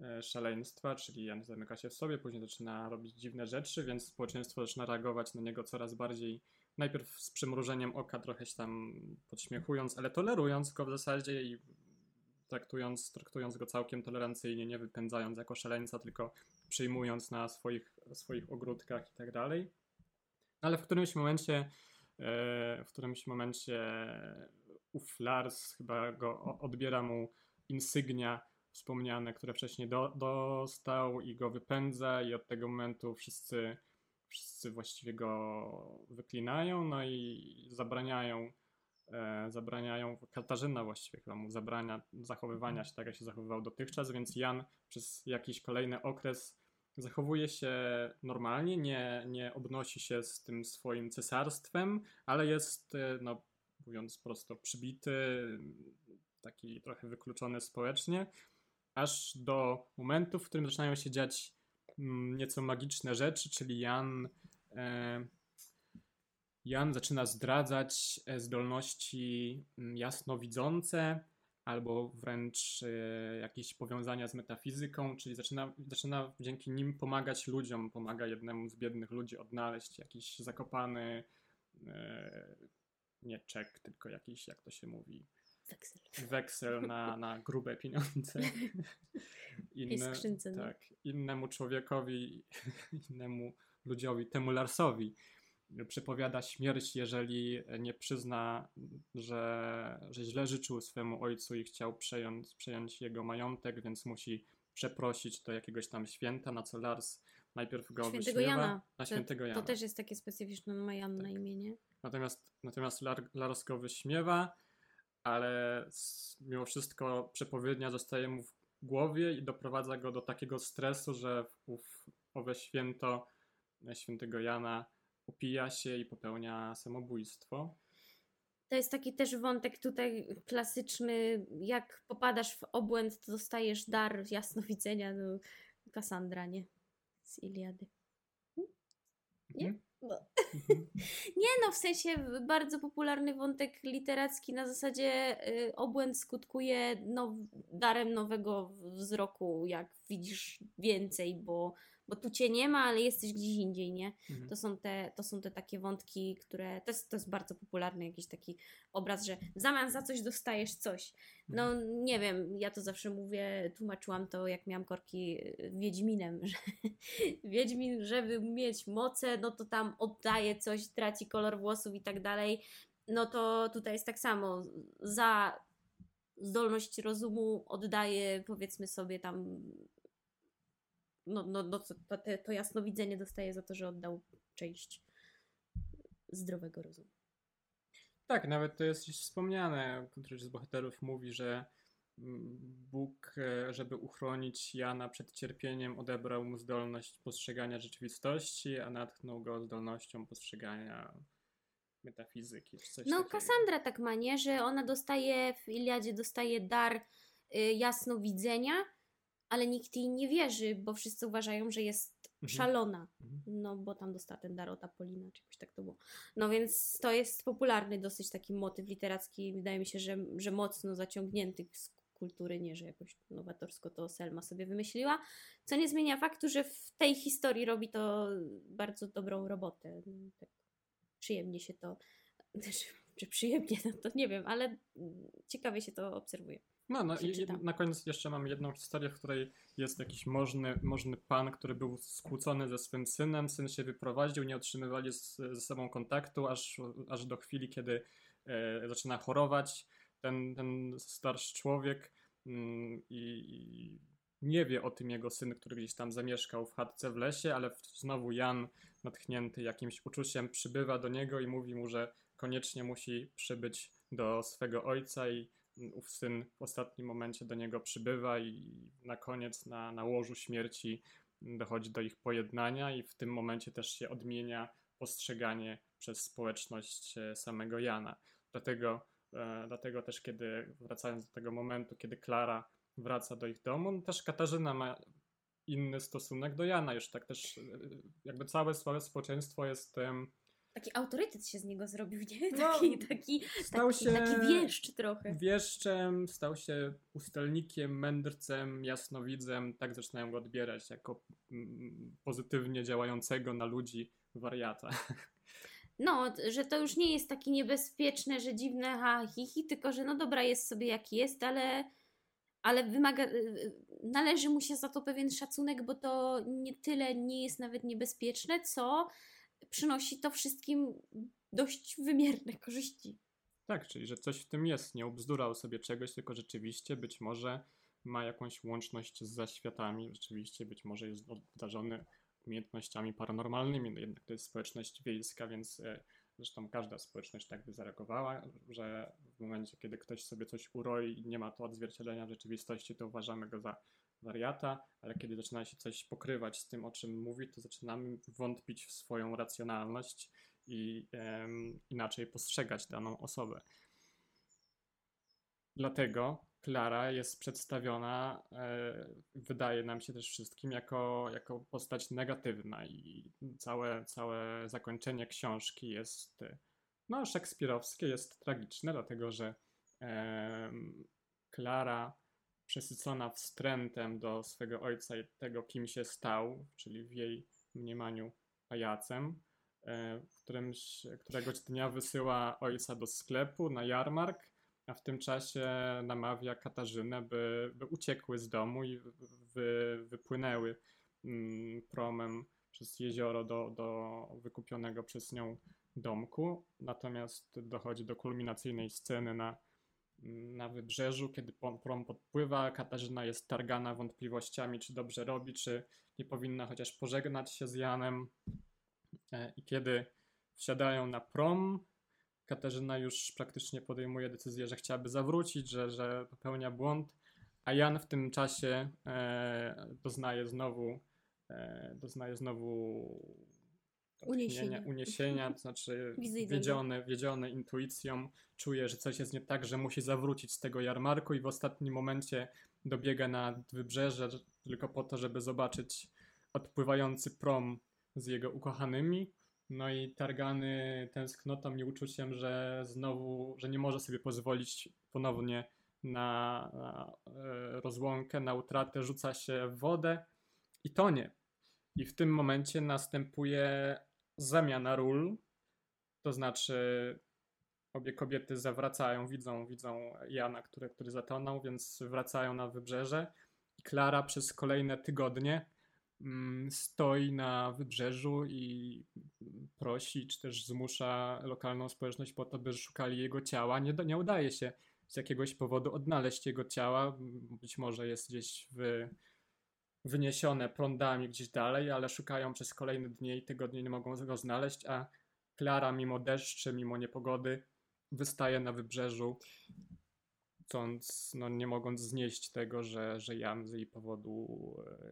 e, szaleństwa, czyli Jan zamyka się w sobie, później zaczyna robić dziwne rzeczy, więc społeczeństwo zaczyna reagować na niego coraz bardziej, najpierw z przymrużeniem oka, trochę się tam podśmiechując, ale tolerując go w zasadzie i traktując, traktując go całkiem tolerancyjnie, nie wypędzając jako szaleńca, tylko przyjmując na swoich, swoich ogródkach i tak dalej. Ale w którymś momencie, e, w którymś momencie ów Lars chyba go odbiera mu insygnia wspomniane, które wcześniej do, dostał i go wypędza i od tego momentu wszyscy, wszyscy właściwie go wyklinają, no i zabraniają e, zabraniają, Katarzyna właściwie chyba mu zabrania zachowywania się tak, jak się zachowywał dotychczas, więc Jan przez jakiś kolejny okres zachowuje się normalnie, nie, nie obnosi się z tym swoim cesarstwem, ale jest, e, no, mówiąc prosto, przybity, taki trochę wykluczony społecznie, aż do momentu, w którym zaczynają się dziać mm, nieco magiczne rzeczy, czyli Jan. E, Jan zaczyna zdradzać e, zdolności mm, jasnowidzące, albo wręcz e, jakieś powiązania z metafizyką, czyli zaczyna, zaczyna dzięki nim pomagać ludziom, pomaga jednemu z biednych ludzi odnaleźć jakiś zakopany, e, nie czek, tylko jakiś, jak to się mówi, weksel, weksel na, na grube pieniądze. Inne, tak, innemu człowiekowi, innemu ludziowi, temu Larsowi przepowiada śmierć, jeżeli nie przyzna, że, że źle życzył swemu ojcu i chciał przejąć, przejąć jego majątek, więc musi przeprosić do jakiegoś tam święta, na co Lars najpierw go Świętego wyśmiewa. Jana. Na świętego Jana. To też jest takie specyficzne, ma Jan tak. na imię, nie? Natomiast, natomiast Lars go wyśmiewa, ale mimo wszystko przepowiednia zostaje mu w głowie i doprowadza go do takiego stresu, że w ów, owe święto e, świętego Jana upija się i popełnia samobójstwo. To jest taki też wątek tutaj klasyczny, jak popadasz w obłęd, to dostajesz dar jasnowidzenia, no Kassandra, nie? Z Iliady. Nie? Mhm. No. Mhm. Nie no, w sensie bardzo popularny wątek literacki na zasadzie y, obłęd skutkuje now, darem nowego wzroku, jak widzisz więcej, bo, bo tu cię nie ma, ale jesteś gdzieś indziej, nie? Mhm. To są te, to są te takie wątki, które. To jest, to jest bardzo popularny jakiś taki obraz, że w zamian za coś dostajesz coś. No nie wiem, ja to zawsze mówię, tłumaczyłam to, jak miałam korki y, Wiedźminem, że Wiedźmin, żeby mieć moce, no to tam oddaje coś, traci kolor włosów i tak dalej. No to tutaj jest tak samo. Za zdolność rozumu oddaje, powiedzmy sobie tam. No, no, no to, to, to jasnowidzenie dostaje za to, że oddał część zdrowego rozumu. Tak, nawet to jest wspomniane. Któryś z bohaterów mówi, że mm, Bóg, e, żeby uchronić Jana przed cierpieniem, odebrał mu zdolność postrzegania rzeczywistości, a natchnął go zdolnością postrzegania metafizyki. Czy coś No, takiego. Kassandra tak ma, nie? Że ona dostaje w Iliadzie dostaje dar y, jasnowidzenia, ale nikt jej nie wierzy, bo wszyscy uważają, że jest Mhm. szalona. Mhm. No, bo tam dostała ten dar od Apolina, czy jakoś tak to było. No więc to jest popularny dosyć taki motyw literacki. Wydaje mi się, że, że mocno zaciągnięty z kultury, nie, że jakoś nowatorsko to Selma sobie wymyśliła. Co nie zmienia faktu, że w tej historii robi to bardzo dobrą robotę. Tak przyjemnie się to, czy, czy przyjemnie, no to nie wiem, ale ciekawie się to obserwuje. No, no i na koniec jeszcze mam jedną historię, w której jest jakiś możny, możny pan, który był skłócony ze swym synem. Syn się wyprowadził, nie otrzymywali z, ze sobą kontaktu, aż, aż do chwili, kiedy e, zaczyna chorować ten, ten starszy człowiek mm, i, i nie wie o tym jego syn, który gdzieś tam zamieszkał w chatce w lesie, ale w- znowu Jan, natchnięty jakimś uczuciem, przybywa do niego i mówi mu, że koniecznie musi przybyć do swego ojca i ów syn w ostatnim momencie do niego przybywa i na koniec na, na łożu śmierci dochodzi do ich pojednania i w tym momencie też się odmienia postrzeganie przez społeczność e, samego Jana. Dlatego, e, dlatego też kiedy, wracając do tego momentu, kiedy Klara wraca do ich domu, no też Katarzyna ma inny stosunek do Jana, już tak też e, jakby całe, całe społeczeństwo jest em, Taki autorytet się z niego zrobił, nie? No, Taki, taki, stał taki, się taki wieszcz trochę. wieszczem, stał się pustelnikiem, mędrcem, jasnowidzem. Tak zaczynają go odbierać jako mm, pozytywnie działającego na ludzi wariata. No, że to już nie jest takie niebezpieczne, że dziwne ha, hi, hi, tylko że no dobra, jest sobie jaki jest, ale, ale wymaga, y, y, należy mu się za to pewien szacunek, bo to nie tyle nie jest nawet niebezpieczne, co przynosi to wszystkim dość wymierne korzyści. Tak, czyli że coś w tym jest. Nie obzdurał sobie czegoś, tylko rzeczywiście być może ma jakąś łączność z zaświatami, rzeczywiście być może jest obdarzony umiejętnościami paranormalnymi. No jednak to jest społeczność wiejska, więc e, zresztą każda społeczność tak by zareagowała, że w momencie, kiedy ktoś sobie coś uroi i nie ma to odzwierciedlenia w rzeczywistości, to uważamy go za wariata, ale kiedy zaczyna się coś pokrywać z tym, o czym mówi, to zaczynamy wątpić w swoją racjonalność i inaczej postrzegać daną osobę. Dlatego Klara jest przedstawiona, e, wydaje nam się też wszystkim, jako, jako postać negatywna i całe, całe zakończenie książki jest e, no, szekspirowskie, jest tragiczne, dlatego że em, Klara przesycona wstrętem do swego ojca i tego, kim się stał, czyli w jej mniemaniu pajacem, e, którymś, któregoś dnia wysyła ojca do sklepu na jarmark, a w tym czasie namawia Katarzynę, by, by uciekły z domu i wy, wypłynęły mm, promem przez jezioro do, do wykupionego przez nią domku. Natomiast dochodzi do kulminacyjnej sceny na, na wybrzeżu, kiedy prom podpływa. Katarzyna jest targana wątpliwościami, czy dobrze robi, czy nie powinna chociaż pożegnać się z Janem. E, I kiedy wsiadają na prom, Katarzyna już praktycznie podejmuje decyzję, że chciałaby zawrócić, że, że popełnia błąd, a Jan w tym czasie e, doznaje znowu e, doznaje znowu Uniesienia. uniesienia, to znaczy wiedziony, wiedziony intuicją, czuje, że coś jest nie tak, że musi zawrócić z tego jarmarku i w ostatnim momencie dobiega na wybrzeże że- tylko po to, żeby zobaczyć odpływający prom z jego ukochanymi. No i targany tęsknotą i uczuciem, że znowu, że nie może sobie pozwolić ponownie na, na e, rozłąkę, na utratę, rzuca się w wodę i tonie. I w tym momencie następuje zamiana ról, to znaczy obie kobiety zawracają, widzą, widzą Jana, który, który zatonął, więc wracają na wybrzeże. I Klara przez kolejne tygodnie mm, stoi na wybrzeżu i prosi, czy też zmusza lokalną społeczność po to, by szukali jego ciała. Nie, nie udaje się z jakiegoś powodu odnaleźć jego ciała. Być może jest gdzieś w, wyniesione prądami gdzieś dalej, ale szukają przez kolejne dni i tygodnie nie mogą go znaleźć, a Klara mimo deszczy, mimo niepogody wystaje na wybrzeżu, chcąc, no nie mogąc znieść tego, że, że Jan z jej powodu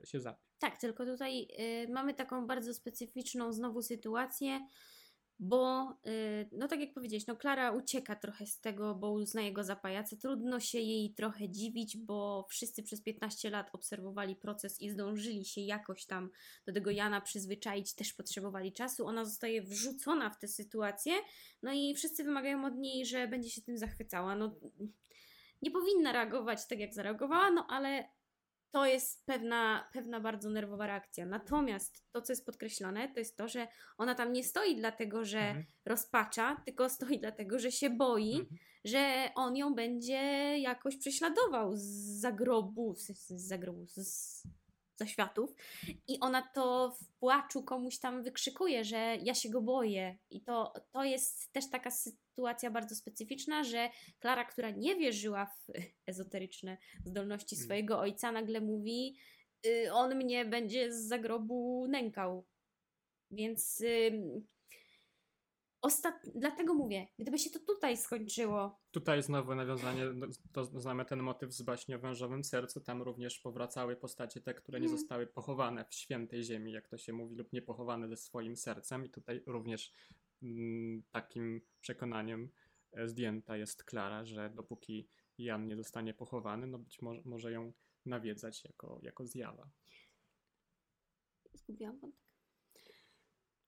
e, się zabił. Tak, tylko tutaj y, mamy taką bardzo specyficzną znowu sytuację, bo y, no tak jak powiedziałeś, no Klara ucieka trochę z tego, bo uznaje go za pajaca. Trudno się jej trochę dziwić, bo wszyscy przez 15 lat obserwowali proces i zdążyli się jakoś tam do tego Jana przyzwyczaić, też potrzebowali czasu. Ona zostaje wrzucona w tę sytuację, no i wszyscy wymagają od niej, że będzie się tym zachwycała. No nie powinna reagować tak, jak zareagowała, no ale to jest pewna, pewna bardzo nerwowa reakcja. Natomiast to, co jest podkreślone, to jest to, że ona tam nie stoi dlatego, że Mhm. rozpacza, tylko stoi dlatego, że się boi, Mhm. że on ją będzie jakoś prześladował z zagrobu, z zagrobu, z zaświatów. I ona to w płaczu komuś tam wykrzykuje, że ja się go boję. I to, to jest też taka sytuacja bardzo specyficzna, że Klara, która nie wierzyła w ezoteryczne zdolności Mm. swojego ojca, nagle mówi: y, On mnie będzie z zagrobu nękał. Więc. Ostat... Dlatego mówię, gdyby się to tutaj skończyło, Tutaj znowu nawiązanie, do- to znamy ten motyw z baśni o wężowym sercu, tam również powracały postacie te, które nie Mhm. zostały pochowane w świętej ziemi, jak to się mówi, lub nie pochowane ze swoim sercem i tutaj również mm, takim przekonaniem e, zdjęta jest Klara, że dopóki Jan nie zostanie pochowany, no być może może ją nawiedzać jako, jako zjawa. zgubiłam wątek.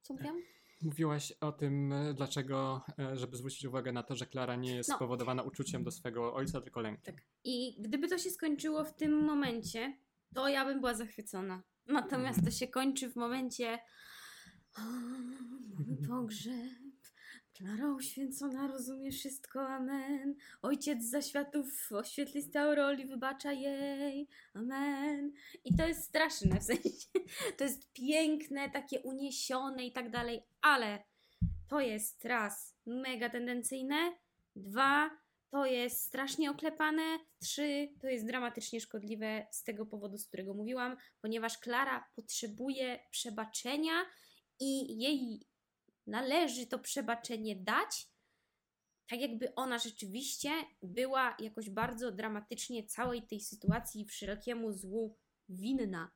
Co mówiłam? Mówiłaś o tym, e, dlaczego, e, żeby zwrócić uwagę na to, że Klara nie jest No. spowodowana uczuciem do swego ojca, tylko lękiem. I gdyby to się skończyło w tym momencie, to ja bym była zachwycona. Natomiast to się kończy w momencie. "O, Mamy pogrzeb. Klara uświęcona rozumie wszystko, amen. Ojciec za światów oświetlisty auroli wybacza jej, amen. I to jest straszne, w sensie, to jest piękne, takie uniesione i tak dalej, ale to jest raz mega tendencyjne, dwa to jest strasznie oklepane. Trzy, to jest dramatycznie szkodliwe z tego powodu, z którego mówiłam, ponieważ Klara potrzebuje przebaczenia i jej należy to przebaczenie dać, tak jakby ona rzeczywiście była jakoś bardzo dramatycznie całej tej sytuacji i wszelkiemu złu winna.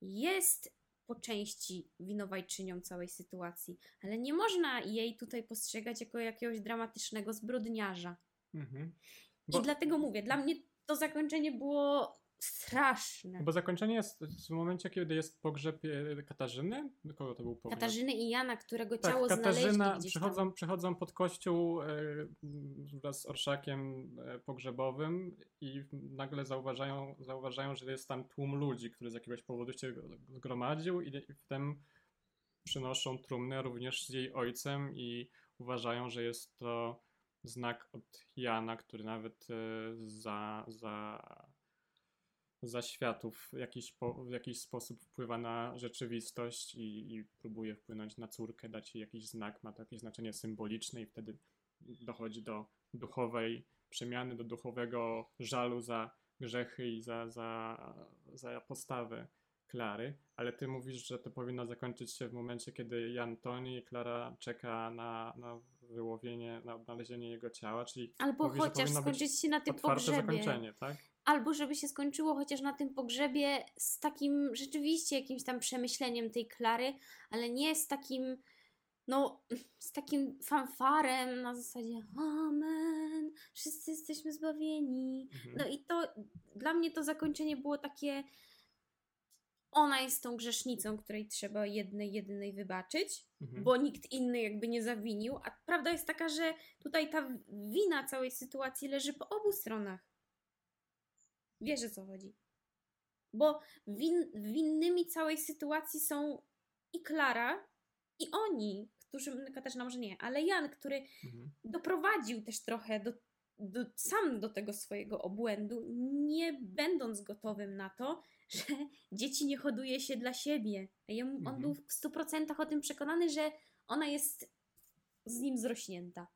Jest po części winowajczynią całej sytuacji, ale nie można jej tutaj postrzegać jako jakiegoś dramatycznego zbrodniarza. Mhm. I dlatego mówię, dla mnie to zakończenie było straszne. Bo zakończenie jest w momencie, kiedy jest pogrzeb e, Katarzyny. Kogo to był pogrzeb? Katarzyny i Jana, którego Tak, ciało Katarzyna znaleźli gdzieś przychodzą, tam. przychodzą pod kościół e, wraz z orszakiem e, pogrzebowym i nagle zauważają, zauważają, że jest tam tłum ludzi, który z jakiegoś powodu się zgromadził i wtem przynoszą trumnę również z jej ojcem i uważają, że jest to znak od Jana, który nawet za, za, za światów w jakiś, po, w jakiś sposób wpływa na rzeczywistość i, i próbuje wpłynąć na córkę, dać jej jakiś znak, ma to jakieś znaczenie symboliczne i wtedy dochodzi do duchowej przemiany, do duchowego żalu za grzechy i za, za, za postawę Klary, ale ty mówisz, że to powinno zakończyć się w momencie, kiedy Jan toni i Klara czeka na, na wyłowienie, na odnalezienie jego ciała, czyli Albo mówi, chociaż skończyć się na tym pogrzebie. zakończenie, tak? Albo żeby się skończyło chociaż na tym pogrzebie z takim rzeczywiście jakimś tam przemyśleniem tej Klary, ale nie z takim, no, z takim fanfarem na zasadzie Amen, wszyscy jesteśmy zbawieni. Mhm. No i to dla mnie to zakończenie było takie. Ona jest tą grzesznicą, której trzeba jednej, jedynej wybaczyć, Mhm. bo nikt inny jakby nie zawinił. A prawda jest taka, że tutaj ta wina całej sytuacji leży po obu stronach. Wiesz o co chodzi. Bo win, winnymi całej sytuacji są i Klara, i oni, którzy, Katarzyna może nie, ale Jan, który Mhm. doprowadził też trochę do, do, sam do tego swojego obłędu, nie będąc gotowym na to, że dzieci nie hoduje się dla siebie. On Mhm. był w 100% o tym przekonany, że ona jest z nim zrośnięta.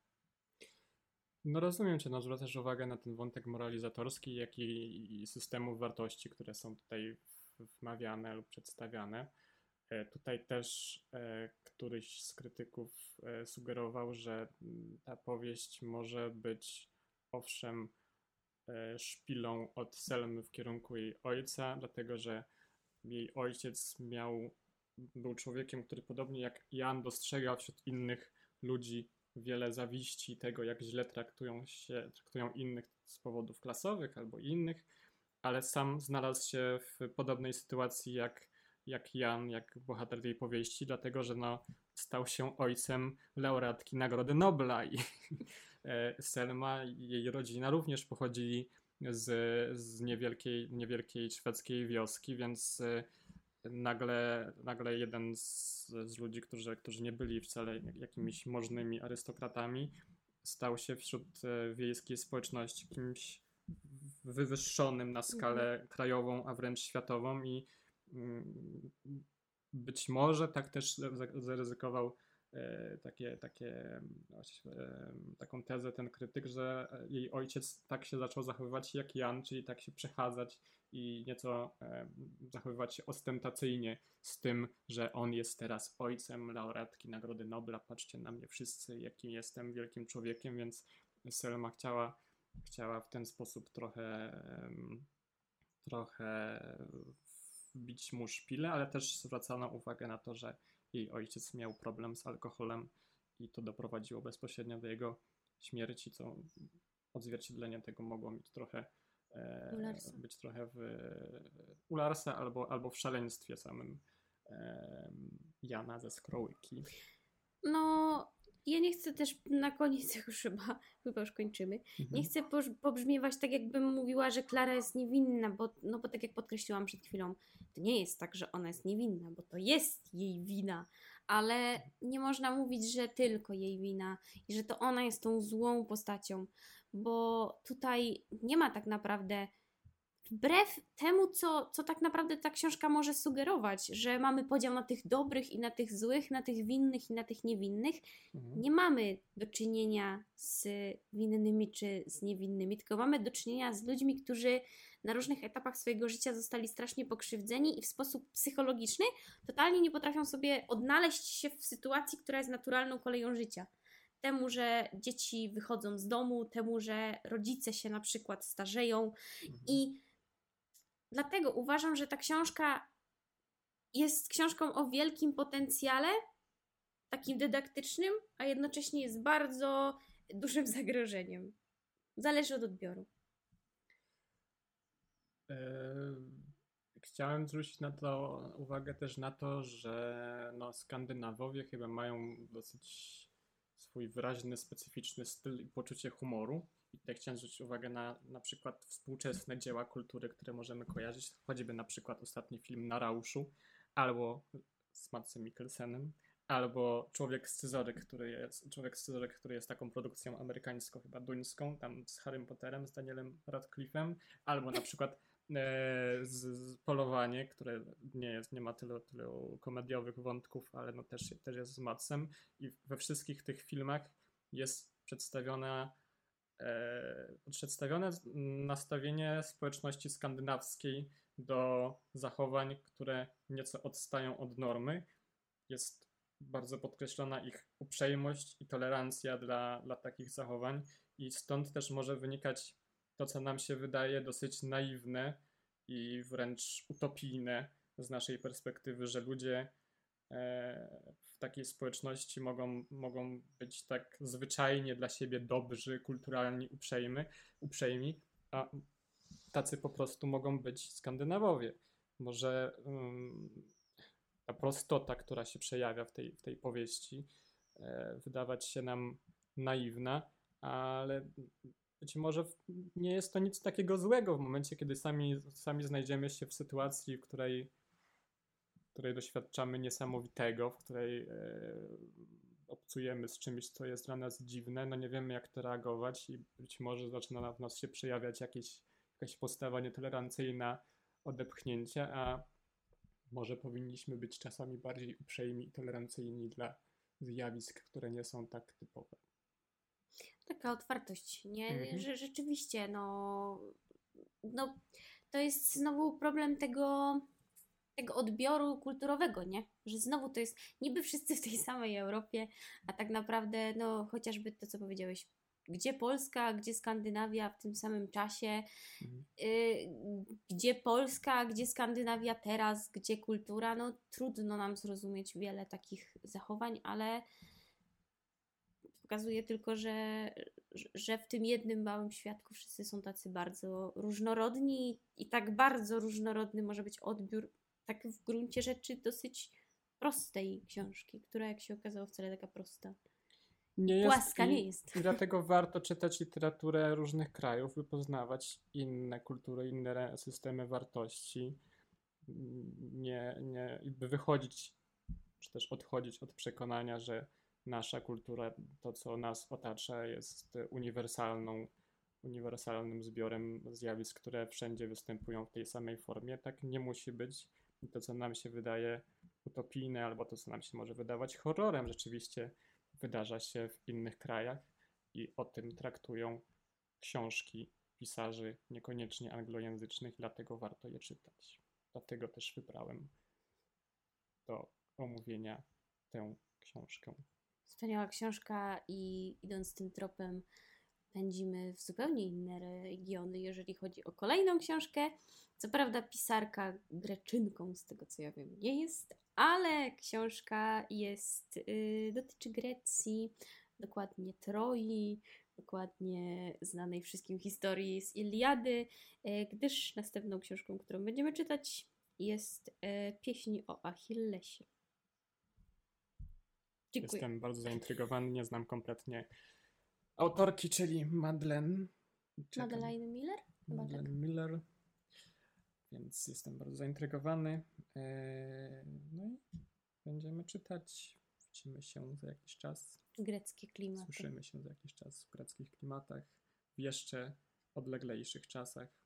No rozumiem Cię, no zwracasz uwagę na ten wątek moralizatorski, jak i, i systemów wartości, które są tutaj wmawiane lub przedstawiane. E, Tutaj też e, któryś z krytyków e, sugerował, że mm, ta powieść może być owszem szpilą od Selmy w kierunku jej ojca, dlatego że jej ojciec miał, był człowiekiem, który podobnie jak Jan dostrzegał wśród innych ludzi wiele zawiści tego, jak źle traktują się, traktują innych z powodów klasowych albo innych, ale sam znalazł się w podobnej sytuacji jak, jak Jan, jak bohater tej powieści, dlatego że no, stał się ojcem laureatki Nagrody Nobla i e, Selma i jej rodzina również pochodzili z, z niewielkiej, niewielkiej szwedzkiej wioski, więc e, nagle, nagle jeden z, z ludzi, którzy, którzy nie byli wcale jakimiś możnymi arystokratami, stał się wśród e, wiejskiej społeczności kimś wywyższonym na skalę krajową, a wręcz światową i mm, być może tak też za- zaryzykował takie, takie, właśnie, e, taką tezę ten krytyk, że jej ojciec tak się zaczął zachowywać jak Jan, czyli tak się przechadzać i nieco e, zachowywać się ostentacyjnie z tym, że on jest teraz ojcem laureatki Nagrody Nobla. Patrzcie na mnie wszyscy, jakim jestem wielkim człowiekiem, więc Selma chciała, chciała w ten sposób trochę, trochę wbić mu szpilę, ale też zwracano uwagę na to, że jej ojciec miał problem z alkoholem i to doprowadziło bezpośrednio do jego śmierci, co odzwierciedlenie tego mogło mieć trochę e, być trochę w u Larsa albo, albo w szaleństwie samym em, Jana ze Skrołyki. No, ja nie chcę też na koniec, jak już chyba, chyba już kończymy, Mhm. nie chcę poż- pobrzmiewać tak, jakbym mówiła, że Klara jest niewinna, bo, no bo tak jak podkreśliłam przed chwilą, to nie jest tak, że ona jest niewinna, bo to jest jej wina, ale nie można mówić, że tylko jej wina i że to ona jest tą złą postacią, bo tutaj nie ma tak naprawdę wbrew temu, co, co tak naprawdę ta książka może sugerować, że mamy podział na tych dobrych i na tych złych, na tych winnych i na tych niewinnych, Mhm. nie mamy do czynienia z winnymi czy z niewinnymi, tylko mamy do czynienia z ludźmi, którzy na różnych etapach swojego życia zostali strasznie pokrzywdzeni i w sposób psychologiczny totalnie nie potrafią sobie odnaleźć się w sytuacji, która jest naturalną koleją życia. Temu, że dzieci wychodzą z domu, temu, że rodzice się na przykład starzeją, Mhm. i dlatego uważam, że ta książka jest książką o wielkim potencjale, takim dydaktycznym, a jednocześnie jest bardzo dużym zagrożeniem. Zależy od odbioru. E, Chciałem zwrócić na to uwagę też na to, że no, Skandynawowie chyba mają dosyć swój wyraźny, specyficzny styl i poczucie humoru. I tutaj chciałem zwrócić uwagę na na przykład współczesne dzieła kultury, które możemy kojarzyć, choćby na przykład ostatni film Na Rauszu, albo z Madsem Mikkelsenem, albo Człowiek Scyzoryk, który jest, Człowiek Scyzoryk, który jest taką produkcją amerykańską, chyba duńską, tam z Harrym Potterem, z Danielem Radcliffe'em, albo na przykład e, z, z Polowanie, które nie jest, nie ma tylu, tylu komediowych wątków, ale no też, też jest z Madsem i we wszystkich tych filmach jest przedstawiona przedstawione z- nastawienie społeczności skandynawskiej do zachowań, które nieco odstają od normy. Jest bardzo podkreślona ich uprzejmość i tolerancja dla, dla takich zachowań, i stąd też może wynikać to, co nam się wydaje dosyć naiwne i wręcz utopijne z naszej perspektywy, że ludzie e, w takiej społeczności mogą, mogą być tak zwyczajnie dla siebie dobrzy, kulturalni, uprzejmy, uprzejmi, a tacy po prostu mogą być Skandynawowie. Może um, ta prostota, która się przejawia w tej, w tej powieści, e, wydawać się nam naiwna, ale być może nie jest to nic takiego złego w momencie, kiedy sami, sami znajdziemy się w sytuacji, w której, której doświadczamy niesamowitego, w której e, obcujemy z czymś, co jest dla nas dziwne, no nie wiemy jak to reagować i być może zaczyna w nas się przejawiać jakieś, jakaś postawa nietolerancyjna, odepchnięcie, a może powinniśmy być czasami bardziej uprzejmi i tolerancyjni dla zjawisk, które nie są tak typowe. Taka otwartość, nie? Mhm. Że rzeczywiście, no, no, to jest znowu problem tego, tego odbioru kulturowego, nie? Że znowu to jest niby wszyscy w tej samej Europie, a tak naprawdę, no, chociażby to, co powiedziałeś, gdzie Polska, gdzie Skandynawia w tym samym czasie, Mhm. y, gdzie Polska, gdzie Skandynawia teraz, gdzie kultura, no trudno nam zrozumieć wiele takich zachowań, ale pokazuje tylko, że, że w tym jednym małym świadku wszyscy są tacy bardzo różnorodni i tak bardzo różnorodny może być odbiór tak w gruncie rzeczy dosyć prostej książki, która jak się okazało wcale taka prosta. Nie jest Płaska i, nie jest. I dlatego warto czytać literaturę różnych krajów, by poznawać inne kultury, inne systemy wartości. Nie, nie, by wychodzić, czy też odchodzić od przekonania, że nasza kultura, to co nas otacza, jest uniwersalną, uniwersalnym zbiorem zjawisk, które wszędzie występują w tej samej formie. Tak nie musi być. To, co nam się wydaje utopijne, albo to, co nam się może wydawać horrorem, rzeczywiście wydarza się w innych krajach i o tym traktują książki pisarzy niekoniecznie anglojęzycznych, dlatego warto je czytać. Dlatego też wybrałem do omówienia tę książkę. Wspaniała książka i idąc tym tropem pędzimy w zupełnie inne regiony, jeżeli chodzi o kolejną książkę. Co prawda pisarka greczynką, z tego co ja wiem, nie jest, ale książka jest, yy, dotyczy Grecji, dokładnie Troi, dokładnie znanej wszystkim historii z Iliady, yy, gdyż następną książką, którą będziemy czytać jest yy, Pieśń o Achillesie. Dziękuję. Jestem bardzo zaintrygowany, nie znam kompletnie autorki, czyli Madeleine. Czekam. Madeleine Miller? Chyba tak. Madeleine Miller. Więc jestem bardzo zaintrygowany. Eee, No i będziemy czytać. Widzimy się za jakiś czas. Greckie klimaty. Słyszymy się za jakiś czas w greckich klimatach, w jeszcze odleglejszych czasach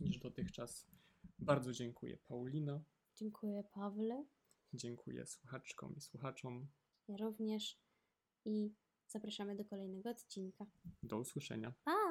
niż dotychczas. Bardzo dziękuję Paulino, Dziękuję Pawle, dziękuję słuchaczkom i słuchaczom. ja również i zapraszamy do kolejnego odcinka. Do usłyszenia. Pa!